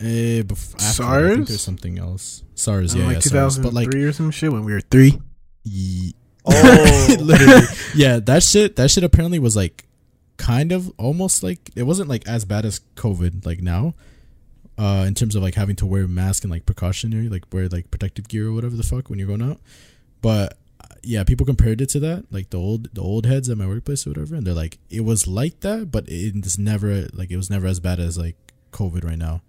eh, bef- after, I SARS? think there's something else. SARS, Uh, yeah, like yeah, two SARS. But like, three or some shit when we were three. ye- Oh. <laughs> literally, yeah, that shit, that shit apparently was like kind of almost like it wasn't like as bad as COVID like now. Uh, in terms of like having to wear a mask and like precautionary, like wear like protective gear or whatever the fuck when you're going out. But yeah, people compared it to that, like the old the old heads at my workplace or whatever, and they're like, it was like that, but it's never like it was never as bad as like COVID right now,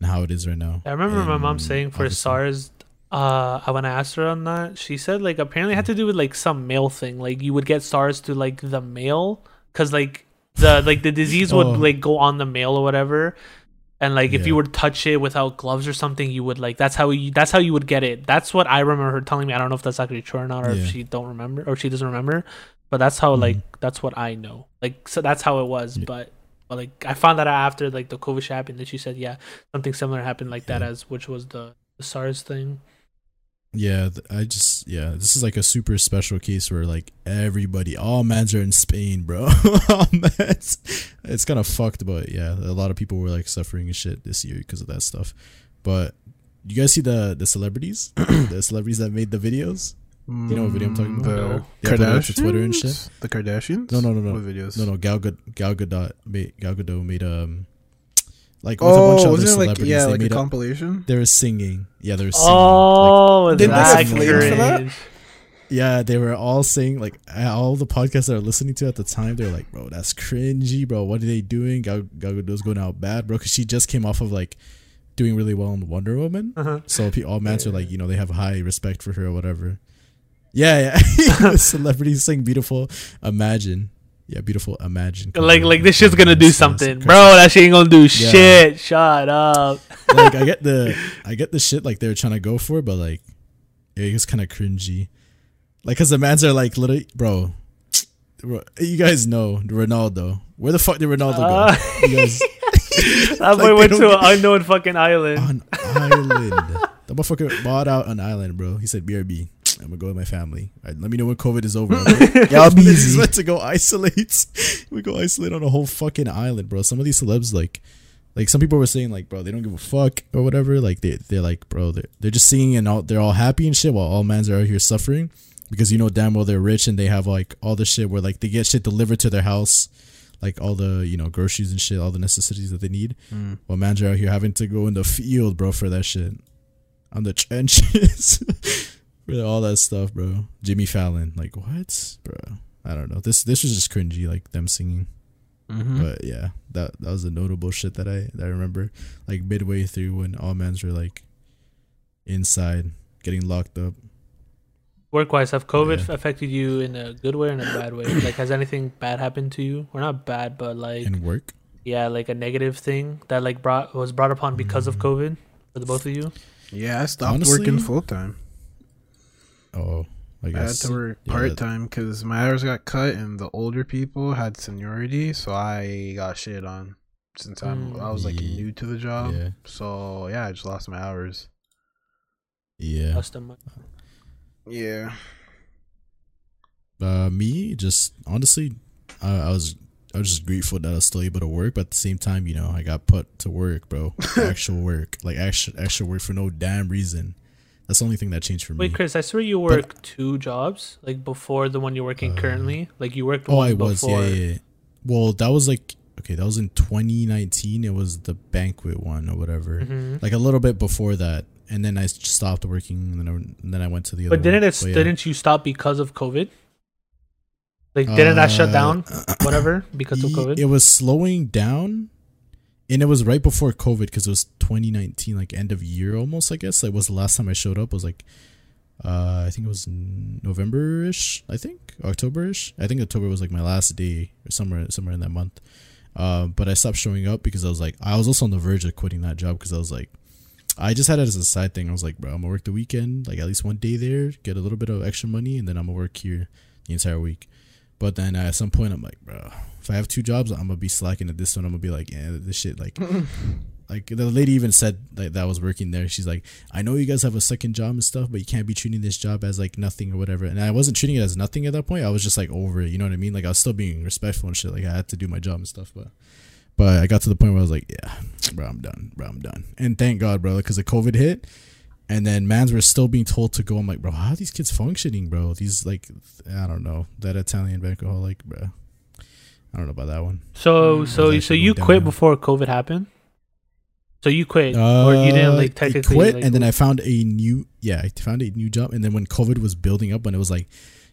and how it is right now. I remember my mom saying for obviously- SARS, uh, I when I asked her on that, she said like apparently it had to do with like some mail thing. Like you would get SARS to like the mail, cause like the like the disease would Oh. like go on the mail or whatever. And like if Yeah. you were to touch it without gloves or something, you would like that's how you that's how you would get it. That's what I remember her telling me. I don't know if that's actually true or not, or Yeah. if she don't remember or she doesn't remember. But that's how like mm-hmm. that's what I know. Like so that's how it was. Yeah. But but like I found that out after like the COVID happened. That she said yeah something similar happened like that as which was the, the SARS thing. Yeah, I just yeah, this is like a super special case where like everybody, all mans are in Spain, bro. <laughs> all mans, it's kind of fucked, but yeah, a lot of people were like suffering and shit this year because of that stuff. But you guys see the the celebrities, <clears throat> the celebrities that made the videos? you know what video I'm talking about? The No. They uploaded it Kardashians. to Twitter and shit? The Kardashians. No, no, no, no. What videos? No, no, Gal Gad- Gal Gadot made Gal Gadot made um like with a bunch Oh, of other wasn't it like celebrities. yeah, they like a made a, compilation? they were singing. Yeah, they were singing. like, Oh, Didn't they that get flamed for that? Yeah, they were all saying like all the podcasts that are listening to at the time. They're like, "Bro, that's cringy, bro. What are they doing?" Gal, Gal Gadot's going out bad, bro, because she just came off of like doing really well in Wonder Woman. Uh-huh. So all mans are like, you know, they have high respect for her or whatever. Yeah, yeah. <laughs> <laughs> celebrities sing "Beautiful." Imagine, yeah, "Beautiful." Imagine. Like like this shit's gonna do something, bro. That shit ain't gonna do Yeah. shit. Shut up. <laughs> like I get the <laughs> I get the shit like they're trying to go for, but like it gets kind of cringy. Like, cause the mans are like literally, bro. You guys know Ronaldo. Where the fuck did Ronaldo Uh, go? You guys <laughs> that like boy they went to an unknown fucking island. on island. The motherfucker bought out an island, bro. He said, "BRB, I'm gonna go with my family. Right, let me know when COVID is over." okay?" Y'all <laughs> be <laughs> He's easy. to go isolate. <laughs> we go isolate on a whole fucking island, bro. Some of these celebs, like, like some people were saying, like, bro, they don't give a fuck or whatever. Like, they they're like, bro, they're they're just singing and all, they're all happy and shit, while all mans are out here suffering because you know damn well they're rich and they have like all the shit where like they get shit delivered to their house. Like all the you know groceries and shit, all the necessities that they need. Mm. While mans are out here having to go in the field, bro, for that shit. On the trenches. For all that stuff, bro. Jimmy Fallon. Like, what? Bro. I don't know. This this was just cringy, like them singing. Mhm. But yeah, that that was a notable shit that I that I remember. Like midway through when all mans were like inside, getting locked up. Work wise, have COVID Yeah. affected you in a good way or in a bad way? Like, has anything bad happened to you? Or not bad, but like, in work. yeah, like a negative thing that like brought was brought upon because of Mm. COVID for the both of you. Yeah, I stopped Honestly- working full time. Oh, I I had to work yeah, part time because my hours got cut, and the older people had seniority, so I got shit on since I'm Mm. I was like Ye- new to the job. Yeah. So yeah, I just lost my hours. Yeah. Custom. Yeah. Uh, me, just honestly, I, I was I was just grateful that I was still able to work, but at the same time, you know, I got put to work, bro. <laughs> actual work, like actual actual work for no damn reason. That's the only thing that changed for me. Wait, Chris, I swear you work two jobs, like before the one you're working Uh, currently. Like you worked oh, I was, before. yeah, yeah, yeah. Well, that was like okay, that was in 2019. It was the banquet one or whatever. Mhm. Like a little bit before that, and then I stopped working, and then I, and then I went to the other. But didn't one. it? yeah. Didn't you stop because of COVID? Like, didn't that shut Uh, down? <clears throat> Whatever because of COVID. It was slowing down, and it was right before COVID because it was 2019, like end of year almost. I guess like was the last time I showed up was like, uh, I think it was November ish. I think October ish. I think October was like my last day or somewhere somewhere in that month. Um, but I stopped showing up because I was like, I was also on the verge of quitting that job because I was like, I just had it as a side thing. I was like, bro, I'm gonna work the weekend, like at least one day there, get a little bit of extra money, and then I'm gonna work here the entire week. But then at some point, I'm like, bro, if I have two jobs, I'm gonna be slacking at this one. I'm gonna be like, yeah, this shit, like, <laughs> like the lady even said like that was working there. She's like, I know you guys have a second job and stuff, but you can't be treating this job as like nothing or whatever. And I wasn't treating it as nothing at that point. I was just like over it. You know what I mean? Like I was still being respectful and shit. Like I had to do my job and stuff, but. But I got to the point where I was like, yeah, bro, I'm done, bro, I'm done. And thank God, bro, because the COVID hit, and then mans were still being told to go. I'm like, bro, how are these kids functioning, bro? These like, I don't know, that Italian alcoholic, bro. I don't know about that one. so, Mm. so, so you quit downhill. before COVID happened. So you quit, or you didn't Uh, like I technically quit, like, and then I found a new, yeah, I found a new job. And then when COVID was building up, when it was like,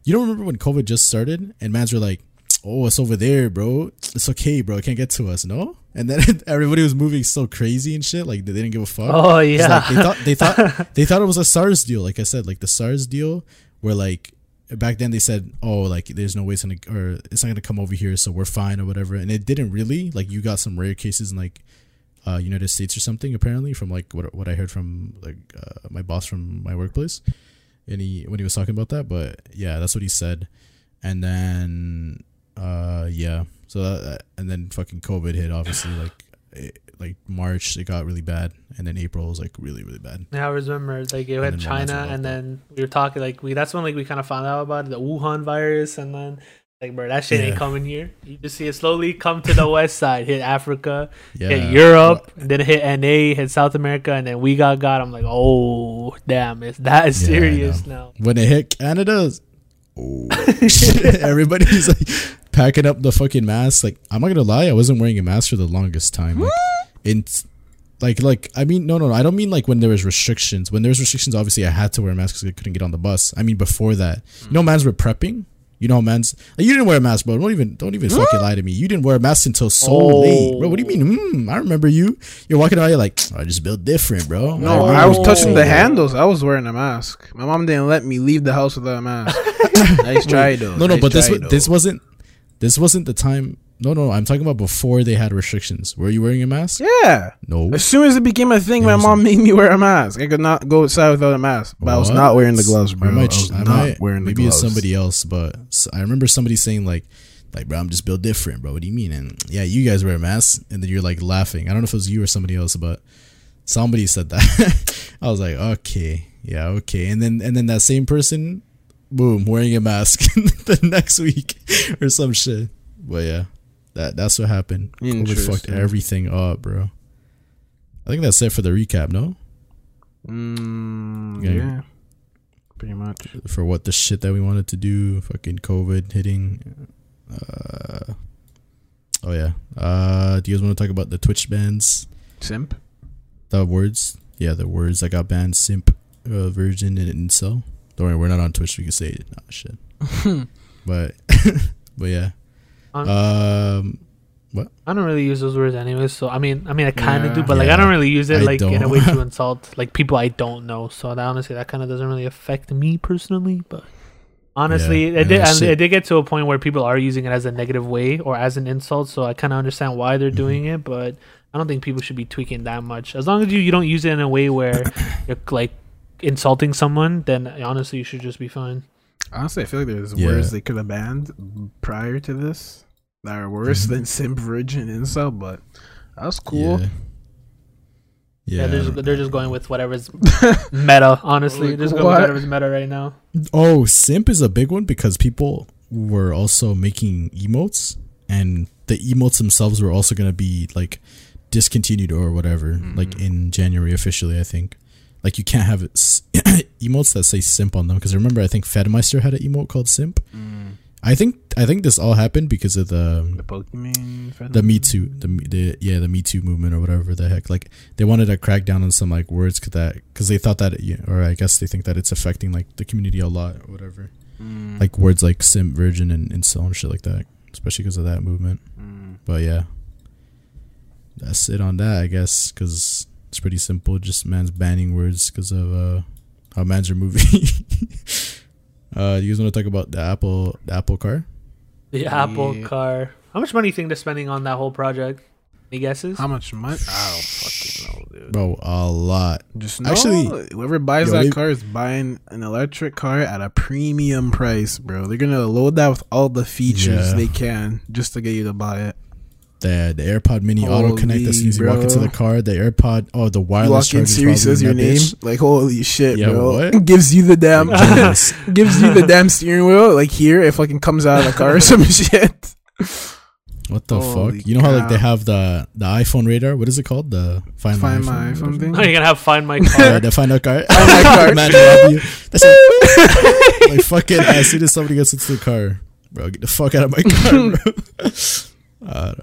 you don't remember when COVID just started, and mans were like, oh, it's over there, bro. It's okay, bro. It can't get to us, no. And then <laughs> everybody was moving so crazy and shit, like they didn't give a fuck. Oh yeah. like, they thought they thought <laughs> they thought it was a SARS deal. Like I said, like the SARS deal, where like back then they said, oh, like there's no way it's gonna or it's not gonna come over here, so we're fine or whatever. And it didn't really. Like you got some rare cases in like uh, United States or something apparently from like what what I heard from like uh, my boss from my workplace, and he when he was talking about that. But yeah, that's what he said. And then uh yeah, so that, and then fucking COVID hit. Obviously, like like March it got really bad, and then April was like really really bad. Yeah, I remember like it had China, and then we were talking like we. That's when like we kind of found out about the Wuhan virus, and then like bro, that shit ain't coming here. You just see it slowly come to the west side, hit Africa, Yeah, hit Europe, and then hit NA, hit South America, and then we got got. I'm like, oh damn, it's that is Yeah, serious now. when it hit Canada, oh <laughs> <laughs> everybody's like packing up the fucking mask. Like I'm not gonna lie, I wasn't wearing a mask for the longest time. Like, in like like I mean no no no I don't mean like when there was restrictions. When there was restrictions, obviously I had to wear a mask because I couldn't get on the bus. I mean before that, you know, mans were prepping. You know, man's like, you didn't wear a mask, bro. Don't even don't even fucking lie to me. You didn't wear a mask until so Oh. late, bro. What do you mean? Hmm, I remember you. You're walking around. You're like, I just built different, bro. No, remember I was touching the handles. I was wearing a mask. My mom didn't let me leave the house without a mask. <laughs> nice try though. No, no, Nice but this try, wa- this wasn't this wasn't the time no, no. I'm talking about before they had restrictions. Were you wearing a mask? Yeah. No. As soon as it became a thing, my mom made me wear a mask. I could not go outside without a mask. But I was not wearing the gloves, bro. I I, might, was I not might, wearing the maybe gloves. it's somebody else, but I remember somebody saying like, like, bro, I'm just built different, bro. What do you mean? And yeah, you guys wear masks, and then you're like laughing. I don't know if it was you or somebody else, but somebody said that. <laughs> I was like, okay, yeah, okay. And then and then that same person, boom, wearing a mask <laughs> the next week or some shit. But yeah, that that's what happened. COVID fucked everything up, bro. I think that's it for the recap. No, Mm, Yeah. yeah. Pretty much. for what the shit that we wanted to do. Fucking COVID hitting. Uh, oh yeah. Uh, do you guys want to talk about the Twitch bans? Simp. The words, yeah, the words that got banned: simp, uh, virgin, and incel. Don't worry, we're not on Twitch. We can say it. Nah, shit. <laughs> but, <laughs> but yeah. Um, Um, I don't really use those words anyways. So I mean, I mean, I kind of Yeah. do, but like Yeah. I don't really use it I like in a way to <laughs> insult like people I don't know. So that, honestly, that kind of doesn't really affect me personally. But honestly, Yeah, it did. shit- it did get to a point where people are using it as a negative way or as an insult. So I kind of understand why they're Mm-hmm. doing it, but I don't think people should be tweaking that much. As long as you you don't use it in a way where <coughs> you're like insulting someone, then honestly, you should just be fine. Honestly, I feel like there's Yeah. words they could have banned prior to this that are worse Mhm. than simp, virgin, incel, but that was cool. Yeah. Yeah, Yeah. they're, just, they're just going with whatever's <laughs> meta. Honestly, Like, they're just going what? with whatever's meta right now. Oh, simp is a big one because people were also making emotes, and the emotes themselves were also gonna be like discontinued or whatever, like Mhm. in January officially. I think. Like you can't have s- <clears throat> emotes that say simp on them because remember I think Fedmyster had an emote called simp. Mm, I think I think this all happened because of the the Pokimane. the Me Too, the Me- the yeah, the Me Too movement or whatever the heck. Like they wanted to crack down on some like words 'cause that because they thought that, it- or I guess they think that it's affecting like the community a lot or whatever. Mm, Like words like simp, virgin, and and so on shit like that, especially because of that movement. mm. But yeah, that's it on that, I guess, because it's pretty simple. Just man's banning words because of uh, how man's are moving. <laughs> uh, you guys want to talk about the Apple, the Apple car? The Apple Yeah. car. How much money do you think they're spending on that whole project? Any guesses? How much money? I don't fucking know, dude. Bro, a lot. Just know, Actually- whoever buys Yo, that they- car is buying an electric car at a premium price, bro. They're gonna load that with all the features Yeah. they can just to get you to buy it. The the AirPod Mini Auto Connect as soon as you walk into the car. The AirPod, oh, the You wireless walk in, charger. Siri says your name, like holy shit, Yeah, bro. what? <laughs> gives you the damn, <laughs> gives you the damn steering wheel, like here. It fucking comes out of the car or <laughs> some shit. What the Holy fuck? You know how like they have the the iPhone radar? What is it called? The Find, Find My My iPhone, iPhone thing? Oh, you're gonna have find my Yeah, car. the Find My Car. Find My Car. Man, you. That's it. like fucking as soon as somebody gets into the car, bro, get the fuck out of my car, bro. uh,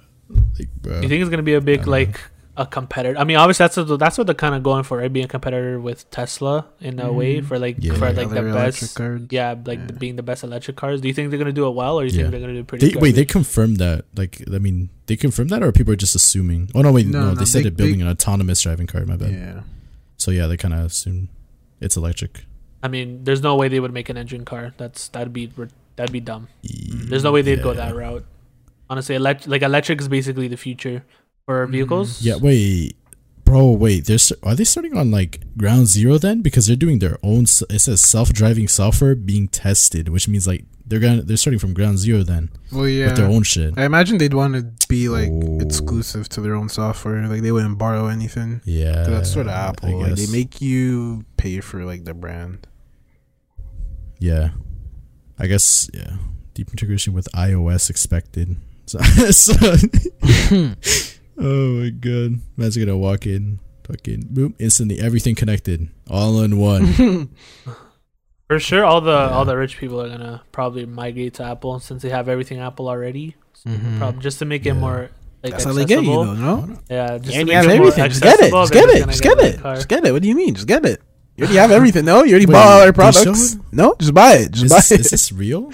like, bro. you think it's gonna be a big I don't like a competitor? I mean, obviously that's what, that's what they're kind of going for, right? Being a competitor with Tesla in a way Mhm. for like Yeah. for like the best. cars. Yeah, like the, Yeah. being the best electric cars. Do you think they're gonna do it well, or do you Yeah. think they're gonna do pretty? They, wait, they confirmed that. Like, I mean, they confirmed that, or people are just assuming? Oh no, wait, no, No, they no, said they- they're building they- an autonomous driving car. My bad. Yeah. So yeah, they kind of assume it's electric. I mean, there's no way they would make an engine car. That's that'd be that'd be dumb. There's no way they'd go Yeah. that route. Honestly, elect- like electric is basically the future for Mhm. vehicles. Yeah, wait, bro, wait. They're are they starting on like ground zero then? Because they're doing their own. It says self-driving software being tested, which means like they're gonna they're starting from ground zero then Well, yeah. with their own shit. I imagine they'd want to be like Oh. exclusive to their own software. Like they wouldn't borrow anything. yeah that's sort of Apple. Like they make you pay for like the brand. Yeah, I guess yeah. Deep integration with iOS expected. So, <laughs> so <laughs> oh my god, man's gonna walk in, fucking boom, instantly everything connected, all in one. <laughs> For sure, all the Yeah. all the rich people are gonna probably migrate to Apple since they have everything Apple already. Mhm. Probably just to make Yeah. it more like That's how they get you, accessible. though, no? Yeah, just And you have everything. Just get it. Just get it. Just get the it. Just get it. What do you mean? Just get it. You already have everything, no? You already Wait, bought all our products. No? Just buy it. Just Is buy this, it. is this real?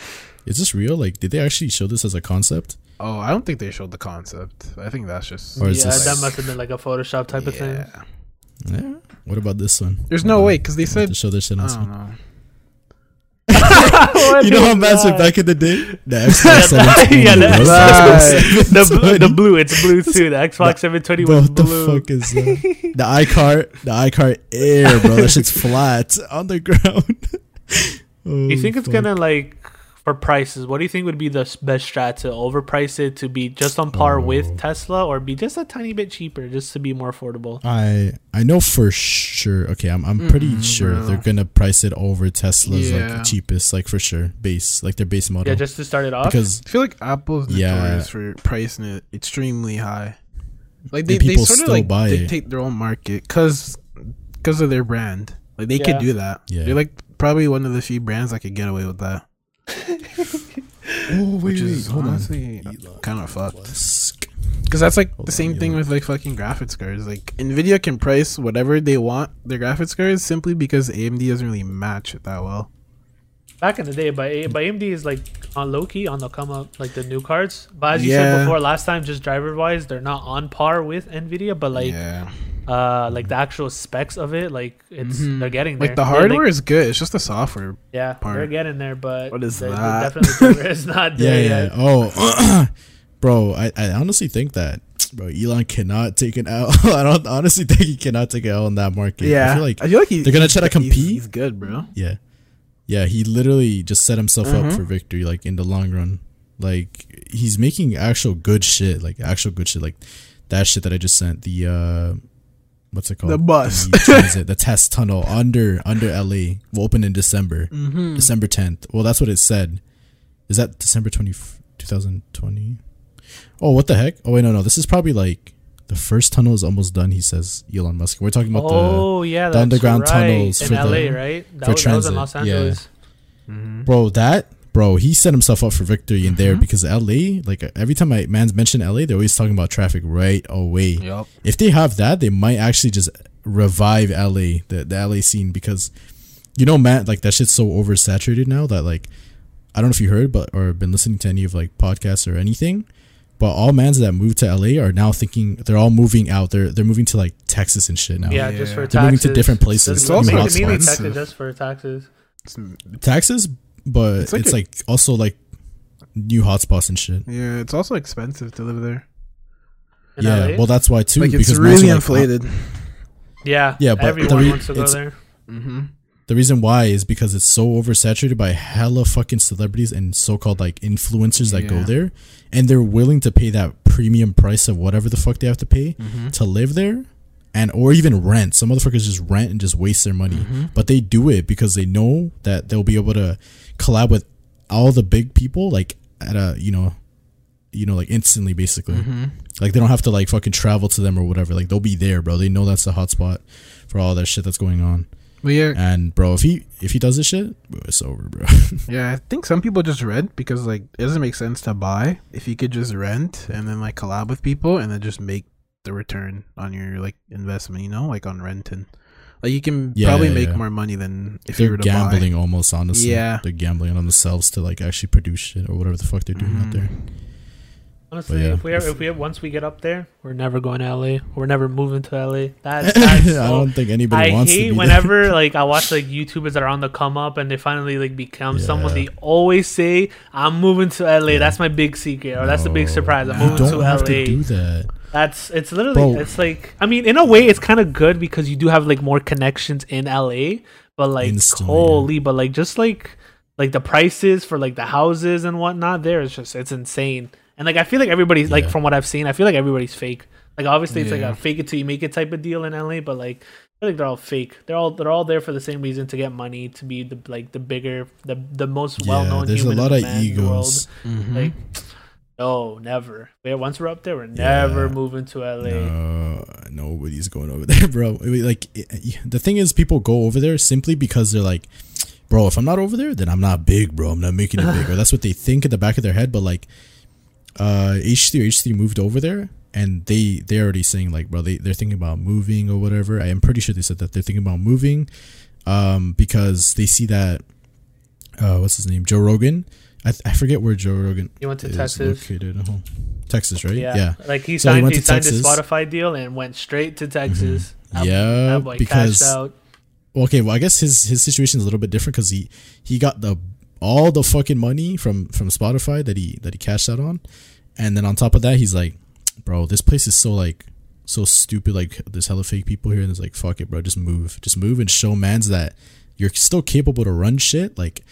Is this real? Like, did they actually show this as a concept? Oh, I don't think they showed the concept. I think that's just. Or is yeah, this- that must have been like a Photoshop type of thing. Yeah. Yeah. What about this one? There's no way because they They said. to show their shit I on don't screen. know. <laughs> What <laughs> you know how is man's were that? back in the day? <laughs> The Xbox 720. yeah, the. Xbox the, bl- 720. the blue. It's blue too. The Xbox 720 Bro, was what the fuck is that? The iCart, the iCart Air, bro. That shit's flat on the ground. Do you Oh, think it's oh, fuck. gonna like for prices? What do you think would be the best strat to overprice it to be just on par Oh. with um, Tesla, or be just a tiny bit cheaper, just to be more affordable? I I know for sure. Okay, I'm I'm pretty Mm-mm, sure bro. they're gonna price it over Tesla's like Yeah. the cheapest, like for sure, base like their base model. Yeah, just to start it off. because I feel like Apple's Yeah. notorious for pricing it extremely high. Like they, And they people sort of like buy it. dictate their own market because because of their brand. Like they Yeah. could do that. Yeah. They're like probably one of the few brands that could get away with that. <laughs> oh which is honestly kind of fucked. Because that's like Hold the on, same thing Elon. with like fucking graphics cards. Like Nvidia can price whatever they want their graphics cards simply because AMD doesn't really match it that well. Back in the day, but A- but AMD is like on low key on the come up, like the new cards. But as you Yeah. said before, last time, just driver wise, they're not on par with Nvidia. But like, yeah, uh, like the actual specs of it, like it's Mhm. they're getting there. like the They're, hardware is good. It's just the software. yeah, part. they're getting there. But What is the- the that? Definitely, it's not <laughs> Yeah, there yeah. yet. Oh, <clears throat> bro, I, I honestly think that bro Elon cannot take an L. <laughs> I don't honestly think he cannot take an L in that market. Yeah, I feel like I feel like he, they're gonna try to compete. He's, good, bro. Yeah. Yeah, he literally just set himself up Mhm. for victory, like in the long run. Like he's making actual good shit, like actual good shit, like that shit that I just sent. The uh what's it called? The bus. The transit, the test tunnel under under LA will open in December. Mm-hmm. December tenth. Well that's what it said. Is that December 20, 2020? Oh, what the heck? Oh wait, no, no. This is probably like the first tunnel is almost done, he says, Elon Musk. We're talking about the Oh yeah, the underground right. tunnels in for LA, the- right? That for was, that was in transit, Los yeah. Angeles. Mm-hmm. Bro, that bro, he set himself up for victory in there Mhm. because LA, like every time I man's mention LA, they're always talking about traffic right away. Yep. If they have that, they might actually just revive LA, the the LA scene because you know, man, like that shit's so oversaturated now that like I don't know if you heard but or been listening to any of like podcasts or anything, but all mans that moved to LA are now thinking they're all moving out. They're they're moving to like Texas and shit now. Yeah, Yeah. just for They're taxes. moving to different places. Just It's also mainly, mainly expensive. taxes just for taxes. Taxes, but It's it's like like, also like new hotspots and shit. yeah, it's also expensive to live there. In yeah, LA? well that's why too. like it's because really like, inflated. yeah, Yeah, but everyone the re- wants to go there. Mm-hmm. The reason why is because it's so oversaturated by hella fucking celebrities and so-called like influencers that go there, and they're willing to pay that premium price of whatever the fuck they have to pay Mm-hmm. to live there, and or even rent. Some motherfuckers just rent and just waste their money, Mm-hmm. but they do it because they know that they'll be able to collab with all the big people like at a you know, you know like instantly basically. Mm-hmm. Like they don't have to like fucking travel to them or whatever. Like they'll be there, bro. They know that's the hotspot for all that shit that's going on. Yeah, And bro, if he if he does this shit, it's over, bro. <laughs> yeah, I think some people just rent because like it doesn't make sense to buy. If you could just rent and then like collab with people and then just make the return on your like investment, you know, like on renting. Like you can Yeah, probably yeah, make yeah. more money than if you they're were to gambling almost, honestly. Yeah. they're gambling on themselves to like actually produce shit or whatever the fuck they're doing out Mhm. there. Honestly, yeah, if we ever, if- if we once we get up there, we're never going to LA. We're never moving to LA. <laughs> That's, I that's so, don't think anybody I wants to hate be there. whenever <laughs> like I watch like YouTubers that are on the come up and they finally like become someone. They always say, "I'm moving to LA." That's my big secret, or that's the big surprise. I'm you moving don't to have LA. to do that. That's it's literally Bro. it's like I mean in a way it's kind of good because you do have like more connections in LA, but like Instantly, holy, but like just like like the prices for like the houses and whatnot there is just it's insane. And like I feel like everybody's like from what I've seen, I feel like everybody's fake. Like obviously it's like a fake it till you make it type of deal in LA, but like I feel like they're all fake. They're all they're all there for the same reason to get money, to be the like the bigger, the the most well yeah, known there's a lot of the man world. egos. Mm-hmm. Like no, never. Yeah, once we're up there, we're never Yeah. moving to LA. No, nobody's going over there, <laughs> bro. Like it- the thing is, people go over there simply because they're like, bro, if I'm not over there, then I'm not big, bro. I'm not making it <laughs> big, or that's what they think in the back of their head. But like, uh, H3 or H3 moved over there, and they they're already saying like, bro, they they're thinking about moving or whatever. I am pretty sure they said that they're thinking about moving, um, because they see that, uh, what's his name, Joe Rogan. I, th- I forget where Joe Rogan He went to is Texas. located. Uh-huh. Texas, right? Yeah. yeah. Like he So he signed went he, to signed his Texas. Spotify deal and went straight to Texas. That- Yeah, because-. Okay, well, I guess his his situation is a little bit different because he he got the all the fucking money from from Spotify that he that he cashed out on, and then on top of that, he's like, bro, this place is so like so stupid. Like there's hella fake people here, and it's like, fuck it, bro, just move, just move and show man's that you're still capable to run shit like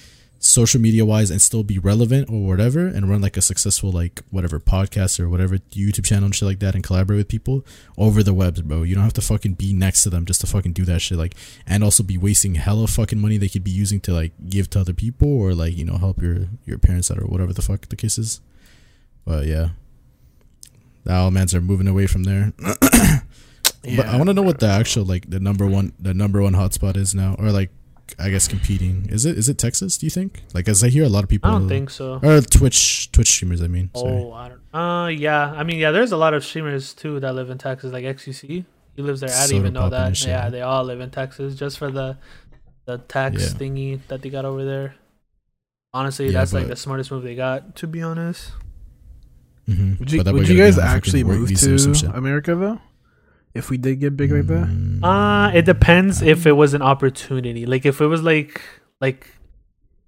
social media wise and still be relevant or whatever and run like a successful like whatever podcast or whatever YouTube channel and shit like that and collaborate with people over the web, bro. You don't have to fucking be next to them just to fucking do that shit. Like and also be wasting hella fucking money they could be using to like give to other people or like, you know, help your your parents out or whatever the fuck the case is. But yeah. The Almans are moving away from there. <coughs> But I want to know what the actual like the number one the number one hotspot is now, or like I guess competing. Is it is it Texas? Do you think? Like, as I hear a lot of people. I don't think so. Or Twitch Twitch streamers. I mean. Sorry. Oh, I don't. Uh, yeah. I mean, yeah. There's a lot of streamers too that live in Texas, like XQC. He lives there. I Soda didn't even know that. shit. Yeah, they all live in Texas just for the the tax Yeah. thingy that they got over there. Honestly, Yeah, that's like the smartest move they got. To be honest. Mhm. Would you, But that would you guys on a fucking actually work move visa or some shit. to America though? If we did get big like that? Mm. Uh, it depends if it was an opportunity. Like if it was like like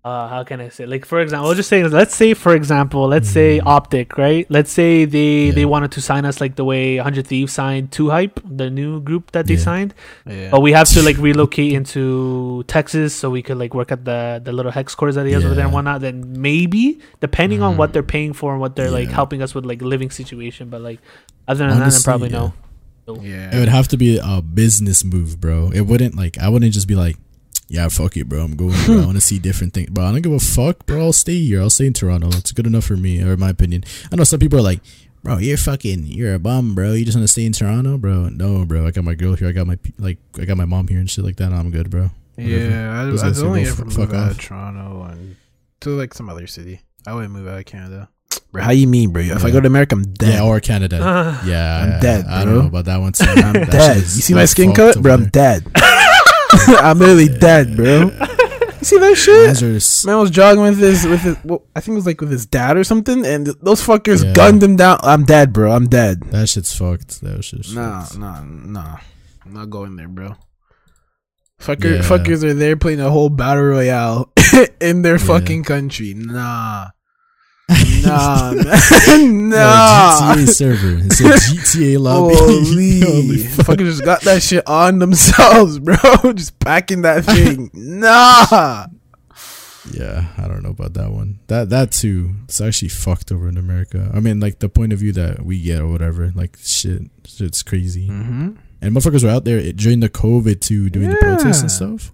uh how can I say? Like for example, I'll just say let's say for example, let's say Mm. Optic, right? Let's say they they wanted to sign us like the way 100 Thieves signed 2 Hype, the new group that they Yeah. signed. Yeah. But we have to like relocate into Texas so we could like work at the the little hex cores that he has over there and whatnot. Then maybe depending on what Mhm. they're paying for and what they're like helping us with like living situation. But like other than that, then probably yeah. no. Yeah. It would have to be a business move, bro. It wouldn't like I wouldn't just be like, yeah, fuck it, bro. I'm going. Bro. I want to see different things, bro. I don't give a fuck, bro. I'll stay here. I'll stay in Toronto. It's good enough for me, or my opinion. I know some people are like, bro, you're fucking, you're a bum, bro. You just want to stay in Toronto, bro. No, bro. I got my girl here. I got my like, I got my mom here and shit like that. I'm good, bro. Whatever. Yeah, I, Those I'd guys say only ever f- move fuck out off. of Toronto and to like some other city. I wouldn't move out of Canada. Bro, how you mean, bro? If I go to America, I'm dead. Yeah, or Canada. Uh, yeah, I'm yeah, dead, I bro. don't know about that one. <laughs> Too. I'm That dead. You see my skin fucked cut, bro? I'm dead. <laughs> I'm literally dead, bro. You see that shit? Mans are s- Man was jogging with his with his. Well, I think it was like with his dad or something, and th- those fuckers Yeah. gunned him down. I'm dead, bro. I'm dead. That shit's fucked. That shit's Nah, fucked. nah, nah. I'm not going there, bro. Fucker, Yeah. fuckers are there playing a whole battle royale <laughs> in their Yeah. fucking country. Nah, nah, man. <laughs> No, nah. GTA server. It's a GTA <laughs> lobby. Holy, <laughs> Holy fuck. fuckers just got that shit on themselves, bro. just packing that thing. Nah. Yeah, I don't know about that one. That that too. It's actually fucked over in America. I mean, like the point of view that we get or whatever. Like shit, shit's crazy. Mm-hmm. And motherfuckers were out there during the COVID too, doing the protests and stuff.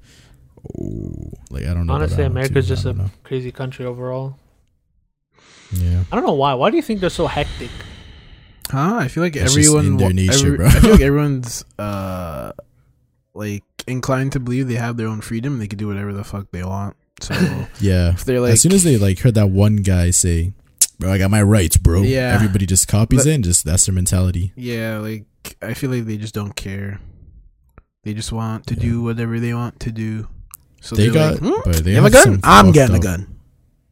Oh, like I don't know. Honestly, that one, America's just I a don't know. crazy country overall. Yeah. I don't know why. Why do you think they're so hectic? Huh? I feel like That's everyone, in their nature, every- bro. I feel like everyone's uh, like inclined to believe they have their own freedom. They can do whatever the fuck they want. So <laughs> Yeah. if they're like, as soon as they like heard that one guy say, "Bro, I got my rights, bro," Yeah. everybody just copies But- it and just that's their mentality. yeah, like I feel like they just don't care. They just want to Yeah. do whatever they want to do. So they got, like, hmm? but they you have a gun? I'm fucked getting a gun.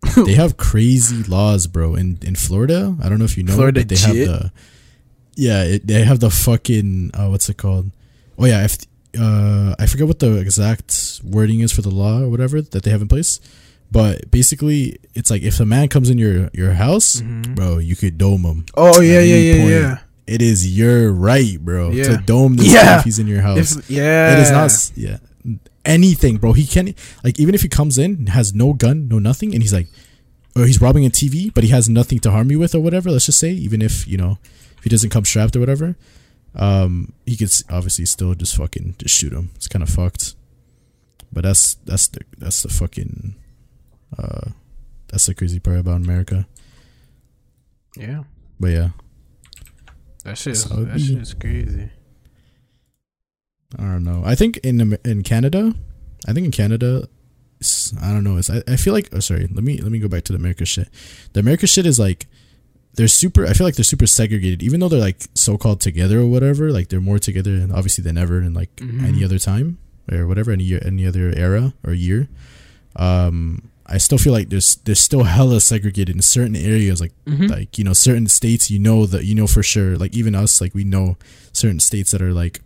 <laughs> they have crazy laws, bro. In in Florida, I don't know if you know, Florida but they have the yeah, it, they have the fucking uh, what's it called? Oh yeah, if uh, I forget what the exact wording is for the law or whatever that they have in place, but basically, it's like if a man comes in your your house, Mhm. bro, you could dome him. Oh yeah, yeah, yeah, point, yeah. It is your right, bro, Yeah. to dome this Yeah. if he's in your house. If, yeah, It is not yeah anything, bro. He can't like even if he comes in has no gun, no nothing, and he's like, or he's robbing a TV, but he has nothing to harm you with or whatever. Let's just say, even if you know if he doesn't come strapped or whatever, um, he could obviously still just fucking just shoot him. It's kind of fucked. But that's that's the that's the fucking uh that's the crazy part about America. Yeah, But yeah, that shit. Is, that shit is crazy. I don't know. I think in in Canada, I think in Canada, it's, I don't know. It's I, I feel like oh sorry. Let me let me go back to the America shit. The America shit is like they're super. I feel like they're super segregated, even though they're like so called together or whatever. Like they're more together, and obviously than ever in like Mhm. any other time or whatever any year, any other era or year. Um, I still feel like there's there's still hella segregated in certain areas, like Mhm. like you know certain states you know that you know for sure like even us like we know certain states that are like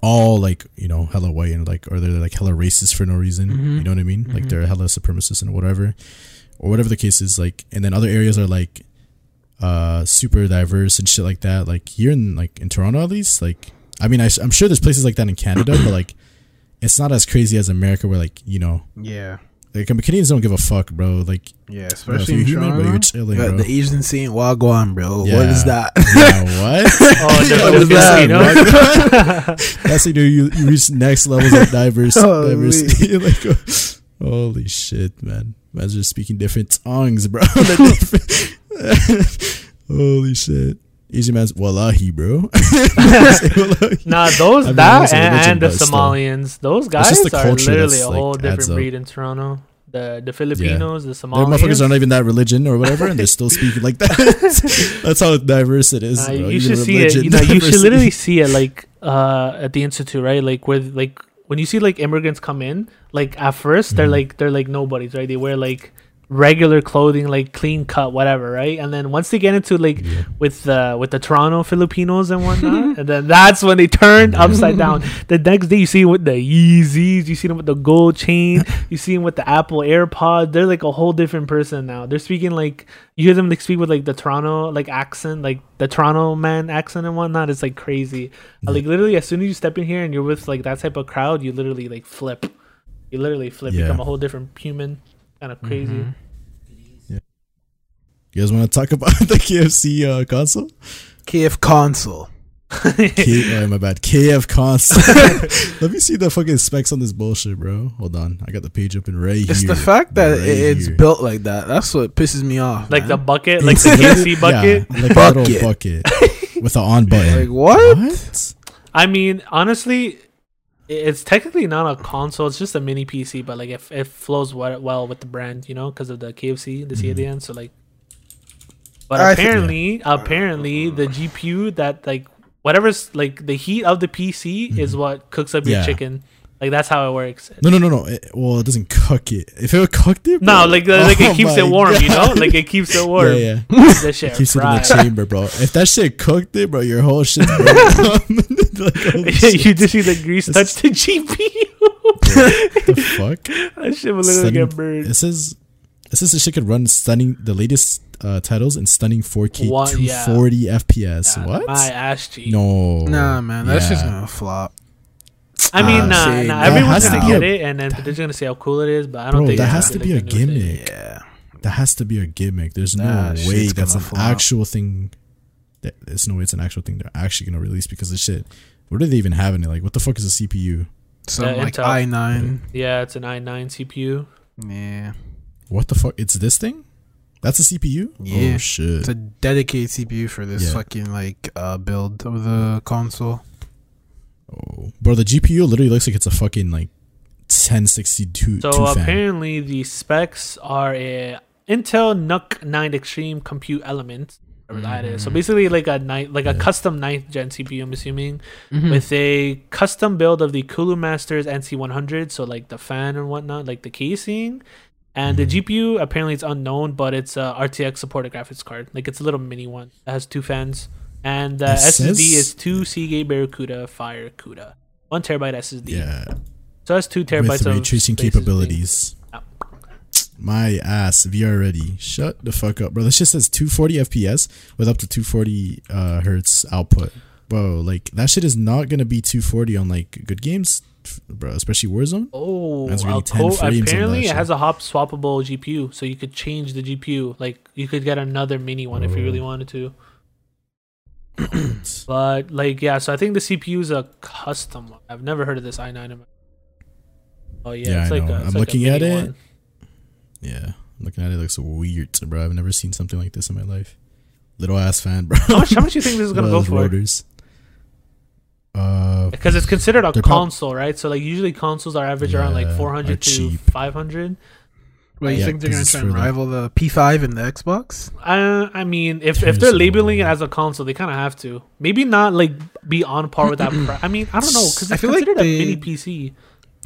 all like you know hella white and like or they're like hella racist for no reason. Mhm. You know what I mean? Like Mhm. they're hella supremacist and whatever, or whatever the case is. Like, and then other areas are like uh super diverse and shit like that. Like here in like in Toronto at least, like I mean I, I, am sure there's places like that in Canada, but like it's not as crazy as America where like you know Yeah. Like Canadians don't give a fuck, bro. Like Yeah, bro, if especially you're in human, bro, you're chilling, bro. the Asian scene, Wagwan, bro. <laughs> Yeah. What <laughs> is that? yeah, what? Oh, the What is that? That's you know you, you reach next levels of diverse <laughs> Holy. diversity. like, uh, holy shit, man! Man's just speaking different tongues, bro. Holy shit, Asian man's wallahi, bro. Say wallahi. Nah, those I mean, that and, religion, and the but still. Somalians, those guys are literally a whole adds different up. breed in Toronto. The the Filipinos, the Their motherfuckers are not even that religion or whatever, and they're <laughs> still speaking like that. <laughs> That's how diverse it is. Bro. you Even should see it. You know, you should literally <laughs> see it like uh at the institute, right? Like where like when you see like immigrants come in, like at 1st they they're Mhm. like they're like nobodies, right? They wear like regular clothing, like clean cut, whatever, right? And then once they get into like Yeah. with the with the Toronto Filipinos and whatnot, <laughs> and then that's when they turn upside down. The next day, you see them with the Yeezys, you see them with the gold chain, you see them with the Apple AirPod. They're like a whole different person now. They're speaking like you hear them like speak with like the Toronto like accent, like the Toronto man accent and whatnot. It's like crazy. Uh, Like literally, as soon as you step in here and you're with like that type of crowd, you literally like flip. You literally flip, Yeah. become a whole different human. Kind of crazy. Mhm. You guys want to talk about <laughs> the KFC uh, console? KF console. K- <laughs> oh, my bad. KF console. <laughs> Let me see the fucking specs on this bullshit, bro. Hold on. I got the page open right It's here. It's the fact that Right it's here. built like that. That's what pisses me off. Like the bucket, like It's the KFC bucket. Yeah, like a little bucket with an on button. like what? What? I mean, honestly, i- it's technically not a console. It's just a mini PC, but like it, it flows well, well with the brand, you know, because of the KFC, the C at the mm-hmm. end. So like, but I think- apparently, apparently, the GPU that like whatever's like the heat of the PC is mm-hmm. what cooks up your Yeah. chicken. Like that's how it works. No, no, no, no. It, well, it doesn't cook it. If it cooked it, No, like uh, like Oh it keeps it warm, you know, like it keeps it <laughs> warm. Yeah, <laughs> yeah. The shit Keeps it in the chamber, bro. If that shit cooked it, bro, your whole shit. broken. <laughs> like, holy you just see the grease touch the GPU. the fuck? that shit will literally Stunning- get burned. It says it says the shit could run stunning the latest uh, titles in stunning 4K What? Yeah. 240 FPS. Yeah, what? My ass cheek. No. Nah, man, that's just Yeah. gonna flop. I mean, Uh, nah, see, nah. Everyone's gonna get a- it, and then they're just gonna say how cool it is. But I don't Bro, think that has to be a gonna do it. gimmick. Yeah. That has to be a gimmick. There's no That way that's an gonna flop. actual thing. That, there's no way it's an actual thing they're actually gonna release because of shit. What do they even have in it? Like, what the fuck is a CPU? Some Yeah, like i9. Yeah, it's an i9 CPU. Yeah. What the fuck? It's this thing? That's a CPU? Yeah. Oh shit. It's a dedicated CPU for this Yeah. fucking like uh build of the console. Oh, bro, the GPU literally looks like it's a fucking like 1062 So two fan. apparently, the specs are a Intel NUC 9 Extreme Compute Element. Whatever that is. So Mhm. basically, like a night, like a Yeah. custom ninth gen CPU. I'm assuming Mm-hmm. with a custom build of the Cooler Masters NC100. So like the fan and whatnot, like the casing. And the Mhm. GPU apparently it's unknown, but it's a RTX supported graphics card. Like it's a little mini one. It has two fans, and the It SSD is two Seagate Barracuda FireCuda, one terabyte SSD. Yeah. So that's two terabytes With ray of tracing capabilities. My ass, VR ready. Shut the fuck up, bro. This just says 240 FPS with up to 240 uh, hertz output. Bro, like that shit is not gonna be 240 on like good games, bro. Especially Warzone. Oh, That's really a 10 co- frames apparently it has a hot swappable GPU, so you could change the GPU. Like you could get another mini one if you really Oh. wanted to. <clears throat> But like yeah, so I think the CPU is a custom one. I've never heard of this i9. Oh yeah, Yeah, it's I like know. a, it's I'm like looking at it. one. yeah, looking at it, it looks weird, bro. I've never seen something like this in my life. Little ass fan, bro. How much? How much do you think this is <laughs> gonna go for? rotors. Uh, Because it's considered a console, right? So like usually consoles are average around like 400 to cheap. 500. Well, you Yeah, think they're gonna try for and rival the P5 and the Xbox? Uh, I mean, if if they're labeling it as a console, they kind of have to. Maybe not like be on par with that. <clears throat> Pri- I mean, I don't know because I it's feel like they- a mini PC.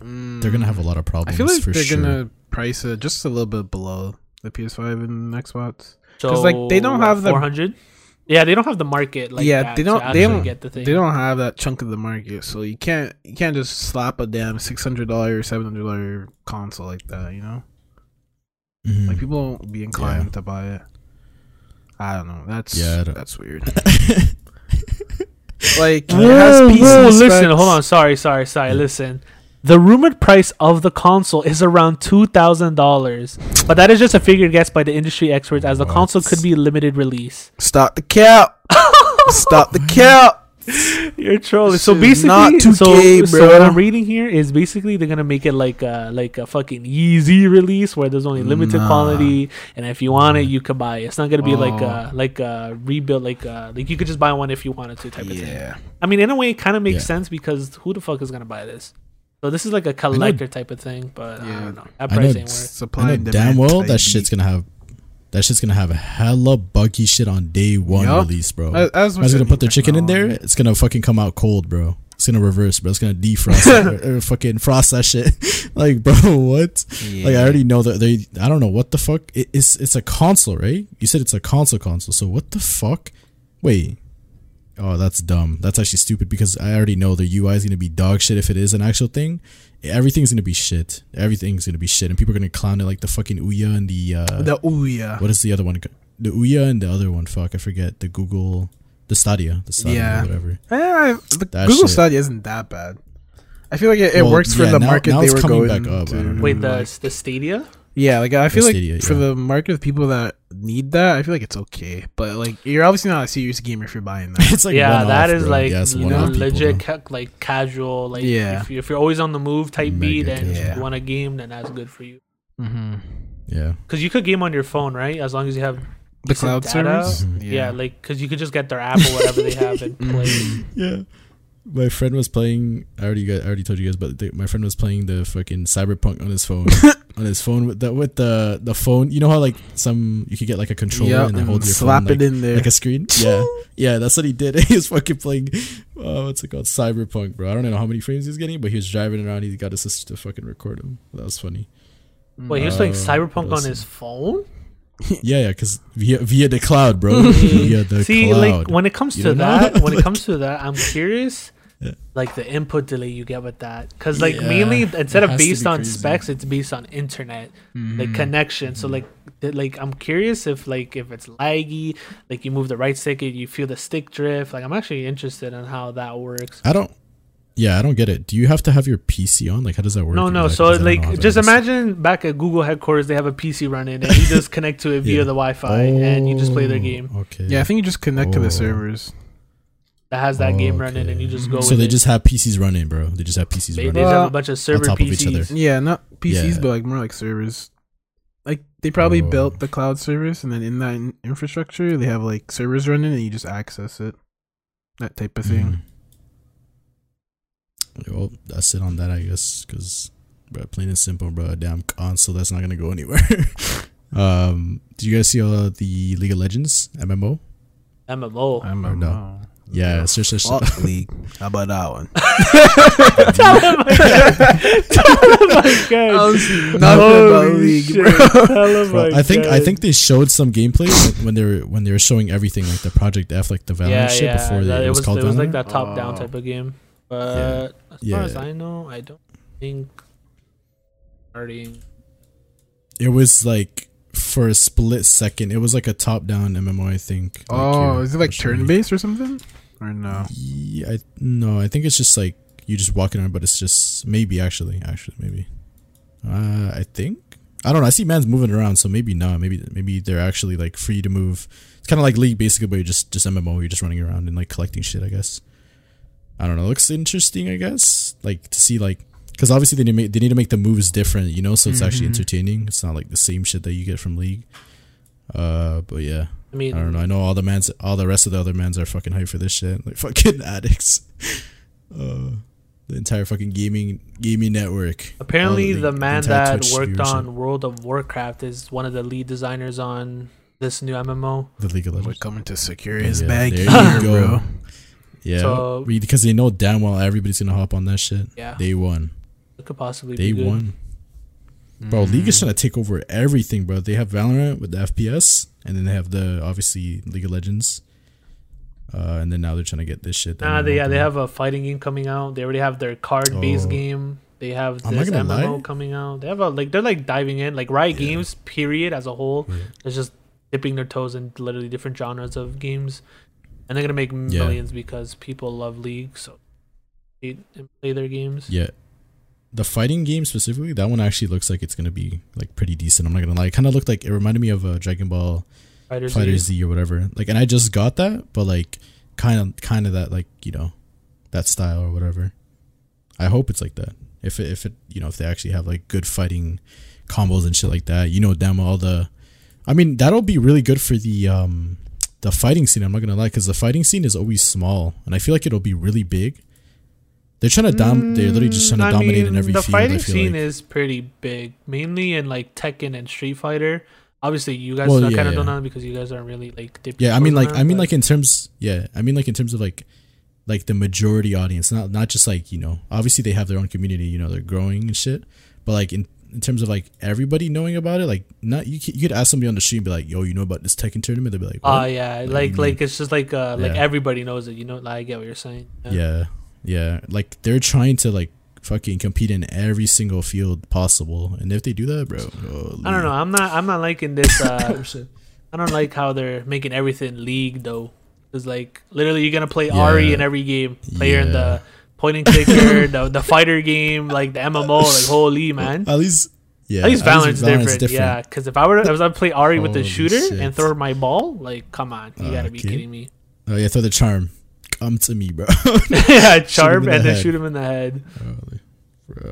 they're gonna have a lot of problems. I problems feel like for they're sure. gonna price it just a little bit below the PS5 and Xbox. So 'Cause, like, they don't have the- 400. Yeah, they don't have the market like yeah, that they don't. They don't. get the thing. They don't have that chunk of the market, so you can't. You can't just slap a damn six hundred dollar, seven hundred dollar console like that. You know, Mhm. like people won't be inclined to buy it. I don't know. That's Yeah, don't- that's weird. <laughs> like it has PC whoa, listen, hold on. Sorry, sorry, sorry. Listen. The rumored price of the console is around two thousand dollars, but that is just a figure guess by the industry experts, as the What? console could be a limited release. Stop the cap. <laughs> Stop the cap. <laughs> You're trolling. This So basically, not 2K, so, so what. I'm reading here is basically they're gonna make it like a like a fucking easy release where there's only limited Nah. quantity, and if you want it, you can buy it. It's not gonna be like Oh. a like a rebuild, like uh like you could just buy one if you wanted to type of thing. Yeah. I mean, in a way, it kind of makes Yeah. sense because who the fuck is gonna buy this? So this is like a collector type of thing, but I don't know. That I know ain't worth. Supply I know and damn demand well that shit's gonna have that shit's gonna have a hella buggy shit on day one Yup. release, bro. As- as gonna put their chicken in there. It's gonna fucking come out cold, bro. It's gonna reverse, bro. It's gonna defrost it, <laughs> or, or fucking frost that shit. <laughs> like, bro, <laughs> what? Like, I already know that they. I don't know what the fuck. It, it's it's a console, right? You said it's a console console. So what the fuck? Wait. Oh, that's dumb. That's actually stupid because I already know the UI is gonna be dog shit if it is an actual thing. Everything's gonna be shit. Everything's gonna be shit, and people are gonna clown it like the fucking Ouya and the uh, The Ouya. what is the other one? The Ouya and the other one. Fuck, I forget. The Google, the Stadia, the Stadia, Yeah. whatever. Eh, the That Google shit. Stadia isn't that bad. I feel like it, it Well, works for yeah, the now- market now they it's were coming going back up, I to. Wait, the the Stadia? Yeah, like I feel like Stadia, for yeah. the market of people that need that, I feel like it's okay. But like, you're obviously not a serious gamer if you're buying that. <laughs> It's like yeah, one-off, that is bro. like Yeah, you know legit though. ca- like casual. Like Yeah. if, you, if you're always on the move type Mega beat and casual. you want a game, then that's good for you. mm-hmm. Yeah, Because you could game on your phone, right? As long as you have The cloud data. servers. Mhm. Yeah, like because you could just get their app or whatever they have and <laughs> play. Yeah. My friend was playing. I already got. I already told you guys, but the, my friend was playing the fucking Cyberpunk on his phone. <laughs> on his phone with the with the the phone. You know how like some you could get like a controller Yeah, and then hold your slap phone, it like, in there. like a screen. <laughs> Yeah, yeah. That's what he did. <laughs> He was fucking playing. Uh, what's it called? Cyberpunk, bro. I don't know how many frames he's getting, but he was driving around. He got his sister to fucking record him. That was funny. Wait, he was playing Uh, Cyberpunk on his phone. <laughs> Yeah, yeah, because via via the cloud, bro. via the See, cloud. like when it comes You to don't know? that, when it comes to that, I'm curious. Yeah. Like the input delay you get with that, because like Yeah, mainly instead of based be on crazy. Mm-hmm. specs, it's based on internet, like Mhm. connection. So like, th- like I'm curious if like if it's laggy, like you move the right stick, and you feel the stick drift. Like I'm actually interested in how that works. I don't. Yeah, I don't get it. Do you have to have your PC on? Like, how does that work? No, no. exactly? So 'Cause I don't know how like, just imagine back at Google headquarters, they have a PC running, and you just <laughs> connect to it via Yeah. the Wi-Fi, and you just play their Oh, game Okay. Yeah, I think you just connect to Oh. the servers. That has that game running, and you just go. So with they it. just have PCs running, bro. They just have PCs They, they running. just have Well, a bunch of server top of each PCs. other. Yeah, not PCs, Yeah. but like more like servers. Like they probably Oh. built the cloud service, and then in that in- infrastructure, they have like servers running, and you just access it. That type of thing. Mhm. Well, that's it on that, I guess. Because, bro, plain and simple, bro. A damn console that's not gonna go anywhere. <laughs> um, did you guys see uh, the League of Legends MMO? MMO. I'm Or no. Yeah, search, search, Fuck league. How about that one? <laughs> Tell him again. <laughs> Tell him again. Nothing Holy about league, shit. bro. Tell him Bro, I think I think they showed some gameplay when- when they were when they were showing everything like the Project F, like the Valorant yeah, shit yeah. before that- they, it was called it was like that top down type of game. But as Yeah. far as I know, I don't think starting. It was like for a split second. It was like a top down MMO, I think. Oh, you're- is it like turn based or something? Or no? Yeah, I, no, I think it's just like you just walking around, but it's just maybe actually, actually maybe. Uh, I think I don't know. I see man's moving around, so maybe not. Maybe maybe they're actually like free to move. It's kind of like League, basically, but you're just just MMO. You're just running around and like collecting shit. I guess. I don't know. Looks interesting. I guess like to see like because obviously they need to make, they need to make the moves different, you know. So it's actually Mhm. entertaining. It's not like the same shit that you get from League. Uh, but yeah. I mean, I don't know. I know all the mans, all the rest of the other mans are fucking hyped for this shit. Like <laughs> fucking addicts. Uh, the entire fucking gaming gaming network. apparently all the man entire that Twitch worked on World of Warcraft is one of the lead designers on this new MMO. the League of We're coming to secure his Yeah, bag there here, you <laughs> go. bro. Yeah, So- because they know damn well everybody's gonna hop on that shit. Yeah, Day one, it could possibly day be good. one, bro. League Mm. is trying to take over everything, bro. They have Valorant with the FPS, and then they have the obviously League of Legends. uh, and then now they're trying to get this shit. Nah, they yeah they have a fighting game coming out. They already have their card based Oh. game. They have this MMO lie. coming out. They have a like they're like diving in like Riot Yeah. Games period as a whole. Yeah. They're just dipping their toes in literally different genres of games, and they're gonna make millions because people love League, so they and play their games. Yeah. The fighting game specifically, that one actually looks like it's gonna be like pretty decent. I'm not gonna lie. It kind of looked like it reminded me of uh, Dragon Ball FighterZ, Fighter League. Z or whatever. Like, and I just got that, but like, kind of, kind of that, like, you know, that style or whatever. I hope it's like that. If it, if it, you know, if they actually have like good fighting combos and shit like that, you know, damn all the. I mean, that'll be really good for the um the fighting scene. I'm not gonna lie, because the fighting scene is always small, and I feel like it'll be really big. They're trying to dom. They're literally just trying to Mm, I dominate in every the field. fighting I feel scene like. is pretty big, mainly in like Tekken and Street Fighter. Obviously, you guys Well, are yeah, kind of yeah. don't know because you guys aren't really like dipping Yeah, I mean, like, that, I mean, but- like in terms, yeah, I mean, like in terms of like, like the majority audience, not not just like you know, obviously they have their own community, you know, they're growing and shit, but like in in terms of like everybody knowing about it, like not you could, you could ask somebody on the street and be like, yo, you know about this Tekken tournament? They'd be like, Oh what? yeah, do like like it's just like uh like Yeah. everybody knows it. You know, like, I get what you're saying. yeah, yeah, like they're trying to like fucking compete in every single field possible, and if they do that, bro, I don't know. I'm not. I'm not liking this. Uh. I don't like how they're making everything league though. Cause like literally you're gonna play Ahri in every game. Player in the point and clicker, the the fighter game, like the MMO, like <laughs> holy man. At least, yeah, At least Valorant's Valorant's different. Yeah, because if I were, if I was going to play Ahri with the shooter shit. and throw my ball, like come on, you gotta be Okay. kidding me. Oh yeah, throw the charm. Come to me, bro. <laughs> <laughs> yeah, charm in the and then head. shoot him in the head. Holy.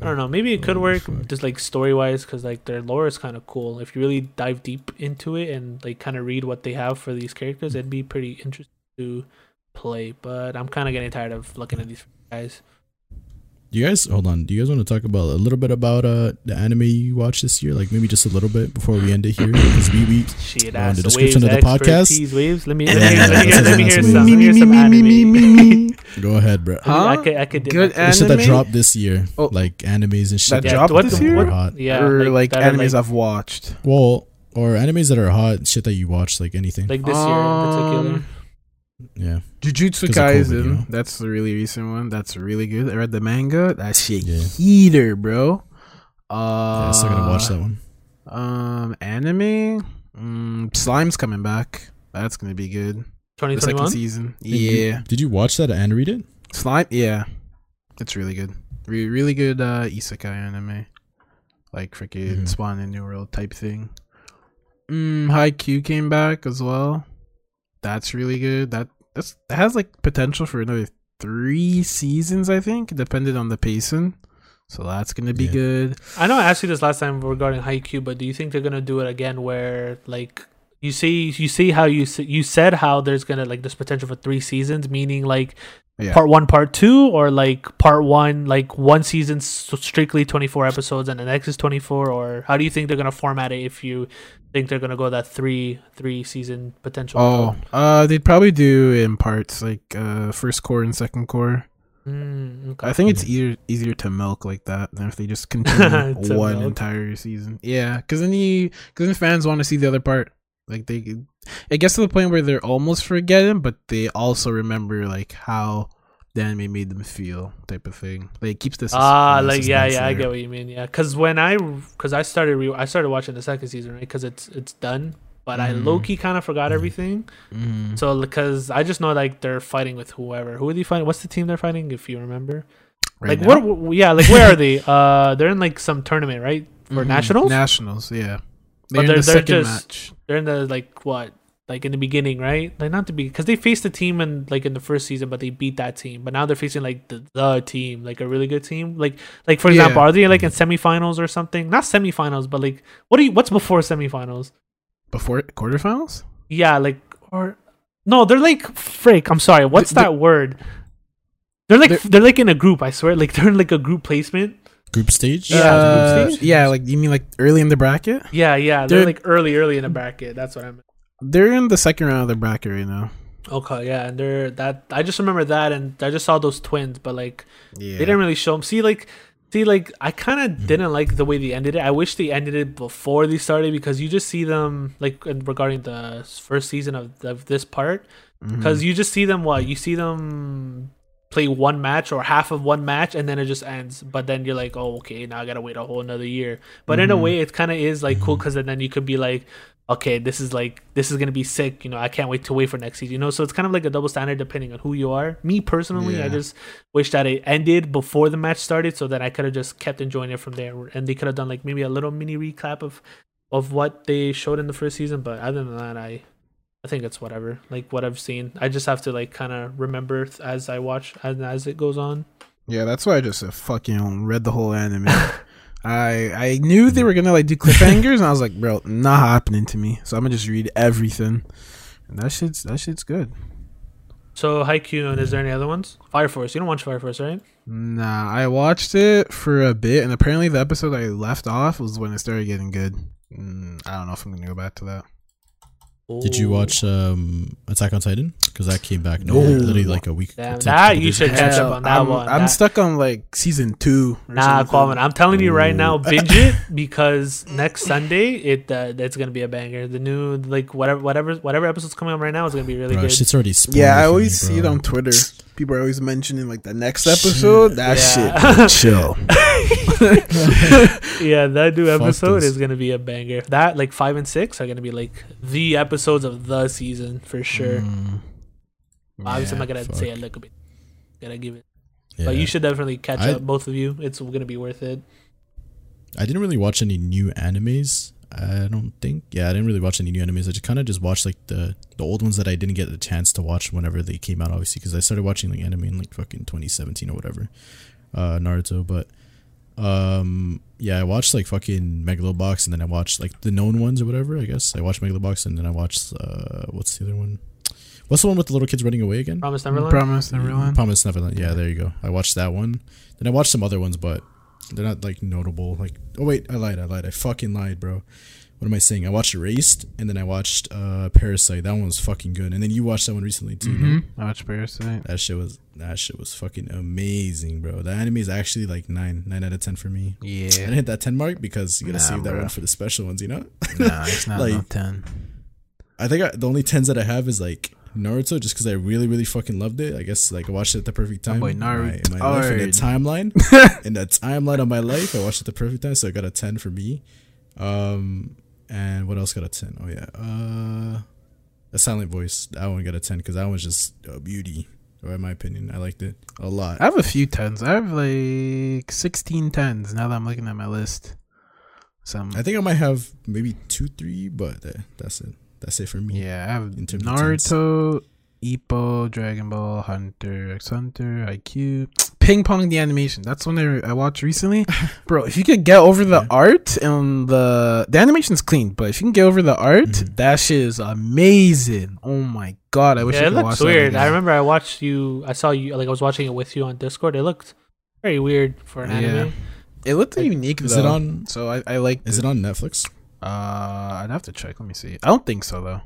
I don't know. Maybe it could Holy work fuck. just like story wise because like their lore is kind of cool. If you really dive deep into it and like kind of read what they have for these characters, it'd be pretty interesting to play. But I'm kind of getting tired of looking at these guys. You guys, hold on. Do you guys want to talk about a little bit about uh the anime you watched this year? Like maybe just a little bit before we end it here, <coughs> because we we Shit, Uh, ass the description waves, of the podcast? expertise, Waves. Let me let me, let me, hear, let me hear some. Let me hear some anime. <laughs> go ahead, bro. Huh? I could I could dip Good my toe. Shit that Anime? dropped this year, Oh. like animes and shit That dropped what- this year? were what- hot. Yeah, or like, that are, animes like, I've watched. Well, or animes that are hot, shit that you watched, like anything. like this year in particular. Yeah, Jujutsu of COVID, Kaisen. you know? That's the really recent one. That's really good. I read the manga. That shit Yeah. heater, bro. Uh, yeah. I'm still gonna watch that one. Um, anime. Mm, Slime's coming back. That's gonna be good. The second 2021. season. Did you- Yeah, Did you watch that and read it? Slime. Yeah, it's really good. Re- really good uh, isekai anime, like freaking Mhm. Spawn in New World type thing. Mm, Haikyuu came back as well. That's really good. That that's that has like potential for another three seasons, I think, depending on the pacing. So that's gonna be Yeah. good. I know I asked you this last time regarding Haikyuu, but do you think they're gonna do it again where like you see you see how you you said how there's gonna like this potential for three seasons, meaning like Yeah. part one, part two, or like part one, like one season strictly 24 episodes and the next is 24, or how do you think they're gonna format it if you think they're gonna go that three three season potential? Oh, route? uh, they'd probably do in parts like uh first cour and second cour. Mm, okay. I think it's easier easier to milk like that than if they just <laughs> continue To one milk. entire season. Yeah, because then you because then fans want to see the other part. Like they, it gets to the point where they're almost forgetting, but they also remember like how the anime made them feel, type of thing. Like it keeps this. Ah, like yeah, yeah, I get what you mean. Yeah, because when I because I started re- I started watching the second season right because it's it's done, but I Mhm. low key kind of forgot Mhm. everything. Mm. So because I just know like they're fighting with whoever. Who are they fighting? What's the team they're fighting? If you remember, Right like now? what? Yeah, like where are they? <laughs> Uh, they're in like some tournament, right? For Mhm. nationals. Nationals, yeah. But They're, they're- in the they're second just- match. they're in the like what? Like in the beginning, right? Like not to be because they faced the team and like in the first season, but they beat that team. But now they're facing like the, the team, like a really good team. Like like for example, Yeah. are they like in semifinals or something? Not semifinals, but like what do you? What's before semifinals? Before quarterfinals? Yeah, like or no, they're like freak. I'm sorry. What's The- the- that word? They're like They're- they're, like in a group. I swear, like <laughs> they're in like a group placement. Group stage. Yeah, Uh, group stage. yeah, like you mean like early in the bracket? Yeah, yeah. They're, They're- like early, early in the bracket. That's what I meant. They're in the second round of the bracket right now. Okay, yeah, and they're that. I just remember that, and I just saw those twins, but like Yeah. they didn't really show them. See, like See, like I kind of didn't like the way they ended it. I wish they ended it before they started because you just see them like regarding the first season of, of this part Mm-hmm. because you just see them what you see them play one match or half of one match and then it just ends. But then you're like, oh okay, now I gotta wait a whole another year. But in a Mhm. way, it kind of is like cool because then you could be like. Okay, this is like this is gonna be sick. You know, I can't wait to wait for next season. You know, so it's kind of like a double standard depending on who you are. Me personally, I just wish that it ended before the match started so that I could have just kept enjoying it from there. And they could have done like maybe a little mini recap of of what they showed in the first season. But other than that, I I think it's whatever. Like what I've seen, I just have to like kind of remember th- as I watch as as it goes on. Yeah, that's why I just uh, fucking read the whole anime. <laughs> I I knew they were gonna like do <laughs> cliffhangers, and I was like, bro, not happening to me. So I'm gonna just read everything, and that shit's that shit's good. So Haikyuu, and is there any other ones? Fire Force. You don't watch Fire Force, right? Nah, I watched it for a bit, and apparently the episode I left off was when it started getting good. Mm, I don't know if I'm gonna go back to that. Did you watch um Attack on Titan? Because that came back no, No. literally like a week. Damn, that you the should catch Hell, up on that I'm, one. I'm That- stuck on like season two. or Nah, something. Qualman, I'm telling you right now, binge it <laughs> because next Sunday it uh, it's gonna be a banger. The new like whatever whatever whatever episode's coming up right now is gonna be really Bro, good. It's already spoiled Yeah, I always me, see it on Twitter. People are always mentioning like the next episode. That Yeah. shit, <laughs> chill. <laughs> yeah, that new Fuck episode this. is gonna be a banger. That like five and six are gonna be like the episodes of the season for sure. Mm. Obviously, I'm not gonna fuck. say a little bit. Gotta give it, Yeah. but you should definitely catch I- up, both of you. It's gonna be worth it. I didn't really watch any new animes. I don't think. Yeah, I didn't really watch any new animes. I just kind of just watched like the the old ones that I didn't get the chance to watch whenever they came out. Obviously, because I started watching like anime in like fucking 2017 or whatever, uh, Naruto. But um, yeah, I watched like fucking Megalobox, and then I watched like the known ones or whatever. I guess I watched Megalobox, and then I watched uh, what's the other one? What's the one with the little kids running away again? Promise Neverland. Promise Neverland. Promise Neverland. Yeah, there you go. I watched that one. Then I watched some other ones, but they're not like notable. Like, oh wait, I lied. I lied. I fucking lied, bro. What am I saying? I watched Erased, and then I watched uh Parasyte. That one was fucking good. And then you watched that one recently too. no? Mhm. I watched Parasyte. That shit was that shit was fucking amazing, bro. That anime is actually like nine nine out of ten for me. Yeah, I didn't hit that ten mark because you gotta Nah, save that bro. one for the special ones. You know. nah, it's not <laughs> Like- ten. I think I, the only tens that I have is like Naruto, just because I really, really fucking loved it. I guess like I watched it at the perfect time. boy in my, in Naruto. my life, in the timeline, <laughs> in the timeline of my life, I watched it at the perfect time, so I got a ten for me. Um, and what else got a ten? Oh yeah, uh, a silent voice. That one got a ten because that one's just a beauty. Or in my opinion, I liked it a lot. I have a few tens. I have like 16 tens now that I'm looking at my list. Some I think I might have maybe two, three, but that's it. That's it for me. yeah, I have In terms of tens. Naruto, Ippo, Dragon Ball, Hunter x Hunter, Haikyuu, Ping Pong the animation. That's one I, I watched recently, <laughs> bro. If you could get over the Yeah. art and the the animation's clean, but if you can get over the art, Mhm. that shit is amazing. Oh my god, I wish yeah, I it could looks watch that weird. again. I remember I watched you. I saw you. Like I was watching it with you on Discord. It looked very weird for an Yeah. anime. It looked unique. Is though, it on? So I I like. Is it on Netflix? Uh, I'd have to check. Let me see. I don't think so though.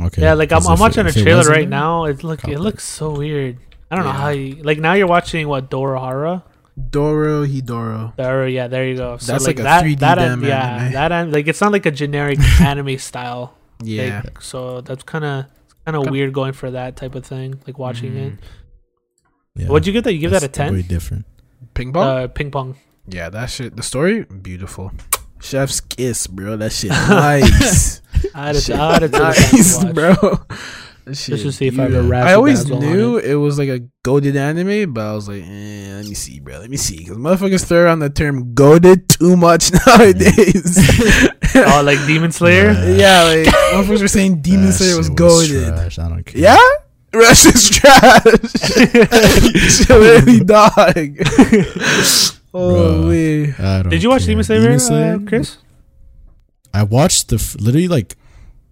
Okay. Yeah, like I'm, 'cause I'm if it- watching a trailer right there- now. It look Cop it looks so weird. I don't know how you like now you're watching what Dora Dorohara. Dorohedoro. Doro, yeah, there you go. So That's like a that, 3D that damn yeah, anime. that an- like it's not like a generic <laughs> anime style. Yeah. Like, so that's kind of kind of Kinda- weird going for that type of thing. Like watching it. Mhm. Yeah, What'd you get that? You give that a that's Way ten? different. Ping pong. Uh, ping pong. yeah, that shit. The story beautiful. Chef's kiss, bro. That shit <laughs> nice. I had to, Shit I had to take nice, to bro. That shit Just to see if I have a beautiful. I always knew it was like a goaded anime, but I was like, eh, let me see, bro. Let me see, because motherfuckers throw around the term goaded too much <laughs> nowadays. <laughs> Oh, like Demon Slayer. Yeah. yeah, like motherfuckers were saying Demon That Slayer was shit goaded. trash. I don't care. Yeah? Rush is trash. Literally, dog. Holy. Did you watch care. Demon Slayer, Demon Slayer? Uh, Chris? I watched the f- literally like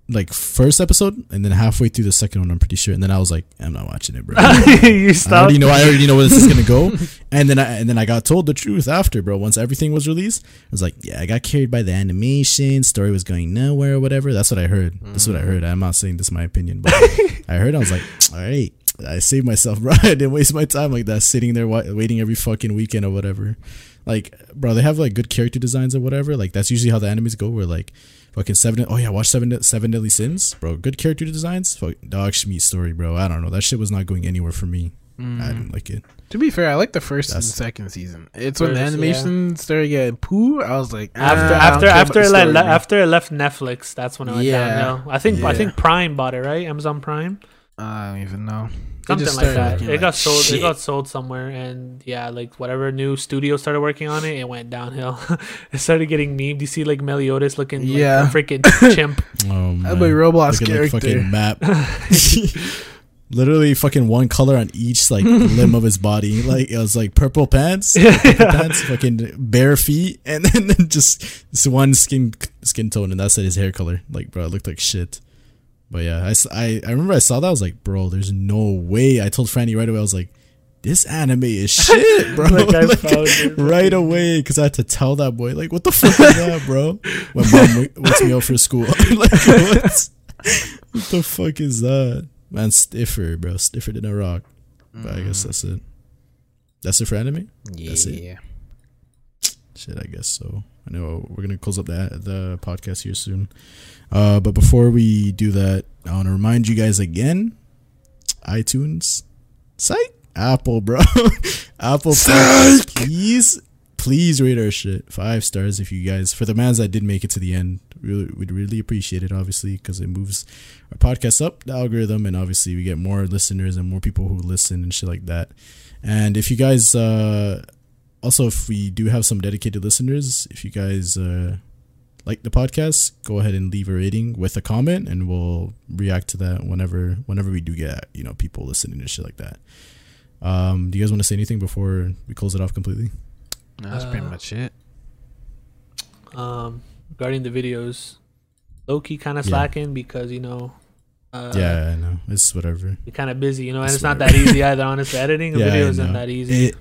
like first episode and then halfway through the second one. I'm pretty sure, and then I was like, I'm not watching it, bro. <laughs> I you already stopped. know. I already know where this is gonna go. <laughs> And then I and then I got told the truth after, bro. Once everything was released, I was like, yeah, I got carried by the animation. Story was going nowhere, or whatever. That's what I heard. That's what I heard. I'm not saying this is my opinion, but <laughs> I heard. I was like, <tsk> all right, I saved myself, <laughs> bro. I didn't waste my time like that, sitting there wa- waiting every fucking weekend or whatever. Like, bro, they have like good character designs or whatever. Like, that's usually how the animes go. Where like, fucking seven. Oh yeah, watch seven seven deadly sins, bro. Good character designs. Fuck, dog schmeat story, bro. I don't know. That shit was not going anywhere for me. I didn't like it. To be fair, I like the first and That's- second season. It's when the First, animation started getting poo. I was like, After ah, I after don't after it le- story, le- man. after it left Netflix, that's when it went Yeah. downhill. I think I think Prime bought it, right? Amazon Prime, I don't even know. It something like that. looking It like got sold. shit. It got sold somewhere, and yeah, like whatever new studio started working on it, it went downhill. <laughs> it started getting memed. You see like Meliodas looking like Yeah. a freaking <coughs> chimp. Oh That man. boy Roblox Looking like character. fucking map. <laughs> <laughs> Literally fucking one color on each like limb of his body. Like it was like purple pants, purple pants, fucking bare feet, and then just this one skin skin tone, and that's it, his hair color. Like bro, it looked like shit. But yeah, I I remember I saw that. I was like, bro, there's no way. I told Franny right away. I was like, this anime is <laughs> shit, bro. Like, I <laughs> Like, right away because I had to tell that boy like, what the fuck is that, bro? <laughs> When mom wa- wakes me up for school, like what? what the fuck is that? Man, stiffer, bro, stiffer than a rock. But I guess that's it. That's it for anime. That's it. Yeah. Shit, I guess so. I know we're gonna close up the the podcast here soon. Uh, but before we do that, I want to remind you guys again: iTunes, site, Apple, bro, <laughs> Apple, Podcasts, please, please rate our shit five stars if you guys. For the mans that did make it to the end, really, we'd really appreciate it, obviously, because it moves our podcast up the algorithm, and obviously we get more listeners and more people who listen and shit like that. And if you guys, uh, also if we do have some dedicated listeners, if you guys uh, like the podcast, go ahead and leave a rating with a comment, and we'll react to that whenever whenever we do get you know people listening and shit like that. Um, do you guys want to say anything before we close it off completely? No, that's pretty Uh, much it. Um, regarding the videos, low key kind of Yeah. slacking because you know. Uh, yeah, I know it's whatever. You're kind of busy, you know, and It's it's not that easy either. Honestly, editing a <laughs> Yeah, video isn't that easy. It,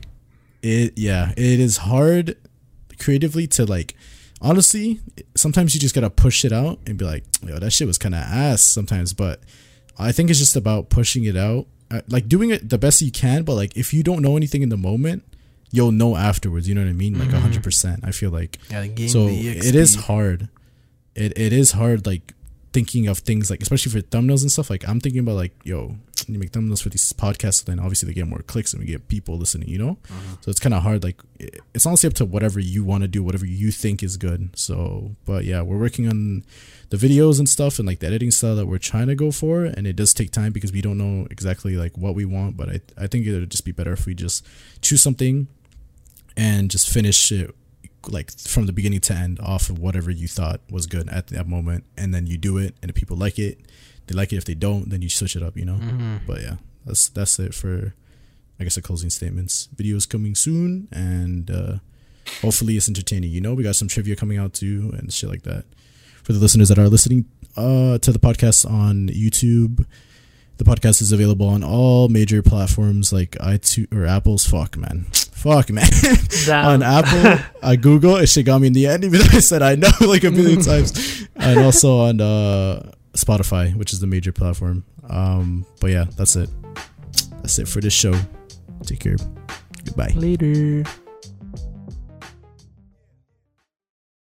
it, yeah, it is hard creatively to like. Honestly, sometimes you just gotta push it out and be like, "Yo, that shit was kind of ass." Sometimes, but I think it's just about pushing it out, uh, like doing it the best you can. But like, if you don't know anything in the moment, you'll know afterwards. You know what I mean? Like Mm-hmm. a hundred percent. I feel like Yeah, so it is hard it, it is hard like thinking of things like especially for thumbnails and stuff like i'm thinking about like yo you make thumbnails for these podcasts so then obviously they get more clicks and we get people listening you know? Uh-huh. So it's kind of hard like it's honestly up to whatever you want to do whatever you think is good. So but yeah we're working on the videos and stuff and like the editing style that we're trying to go for and it does take time because we don't know exactly like what we want but i, I think it would just be better if we just choose something and just finish it like from the beginning to end off of whatever you thought was good at that moment and then you do it and if people like it they like it if they don't then you switch it up you know Mm-hmm. but yeah that's that's it for i guess the closing statements videos coming soon and uh hopefully it's entertaining you know we got some trivia coming out too and shit like that for the listeners that are listening uh to the podcast on youtube the podcast is available on all major platforms like iTunes or Apple's. Fuck, man. Fuck, man. <laughs> On Apple, <laughs> I Google, it shit got me in the end, even though I said I know <laughs> like a million times. And also on uh, Spotify, which is the major platform. Um, but yeah, that's it. That's it for this show. Take care. Goodbye. Later.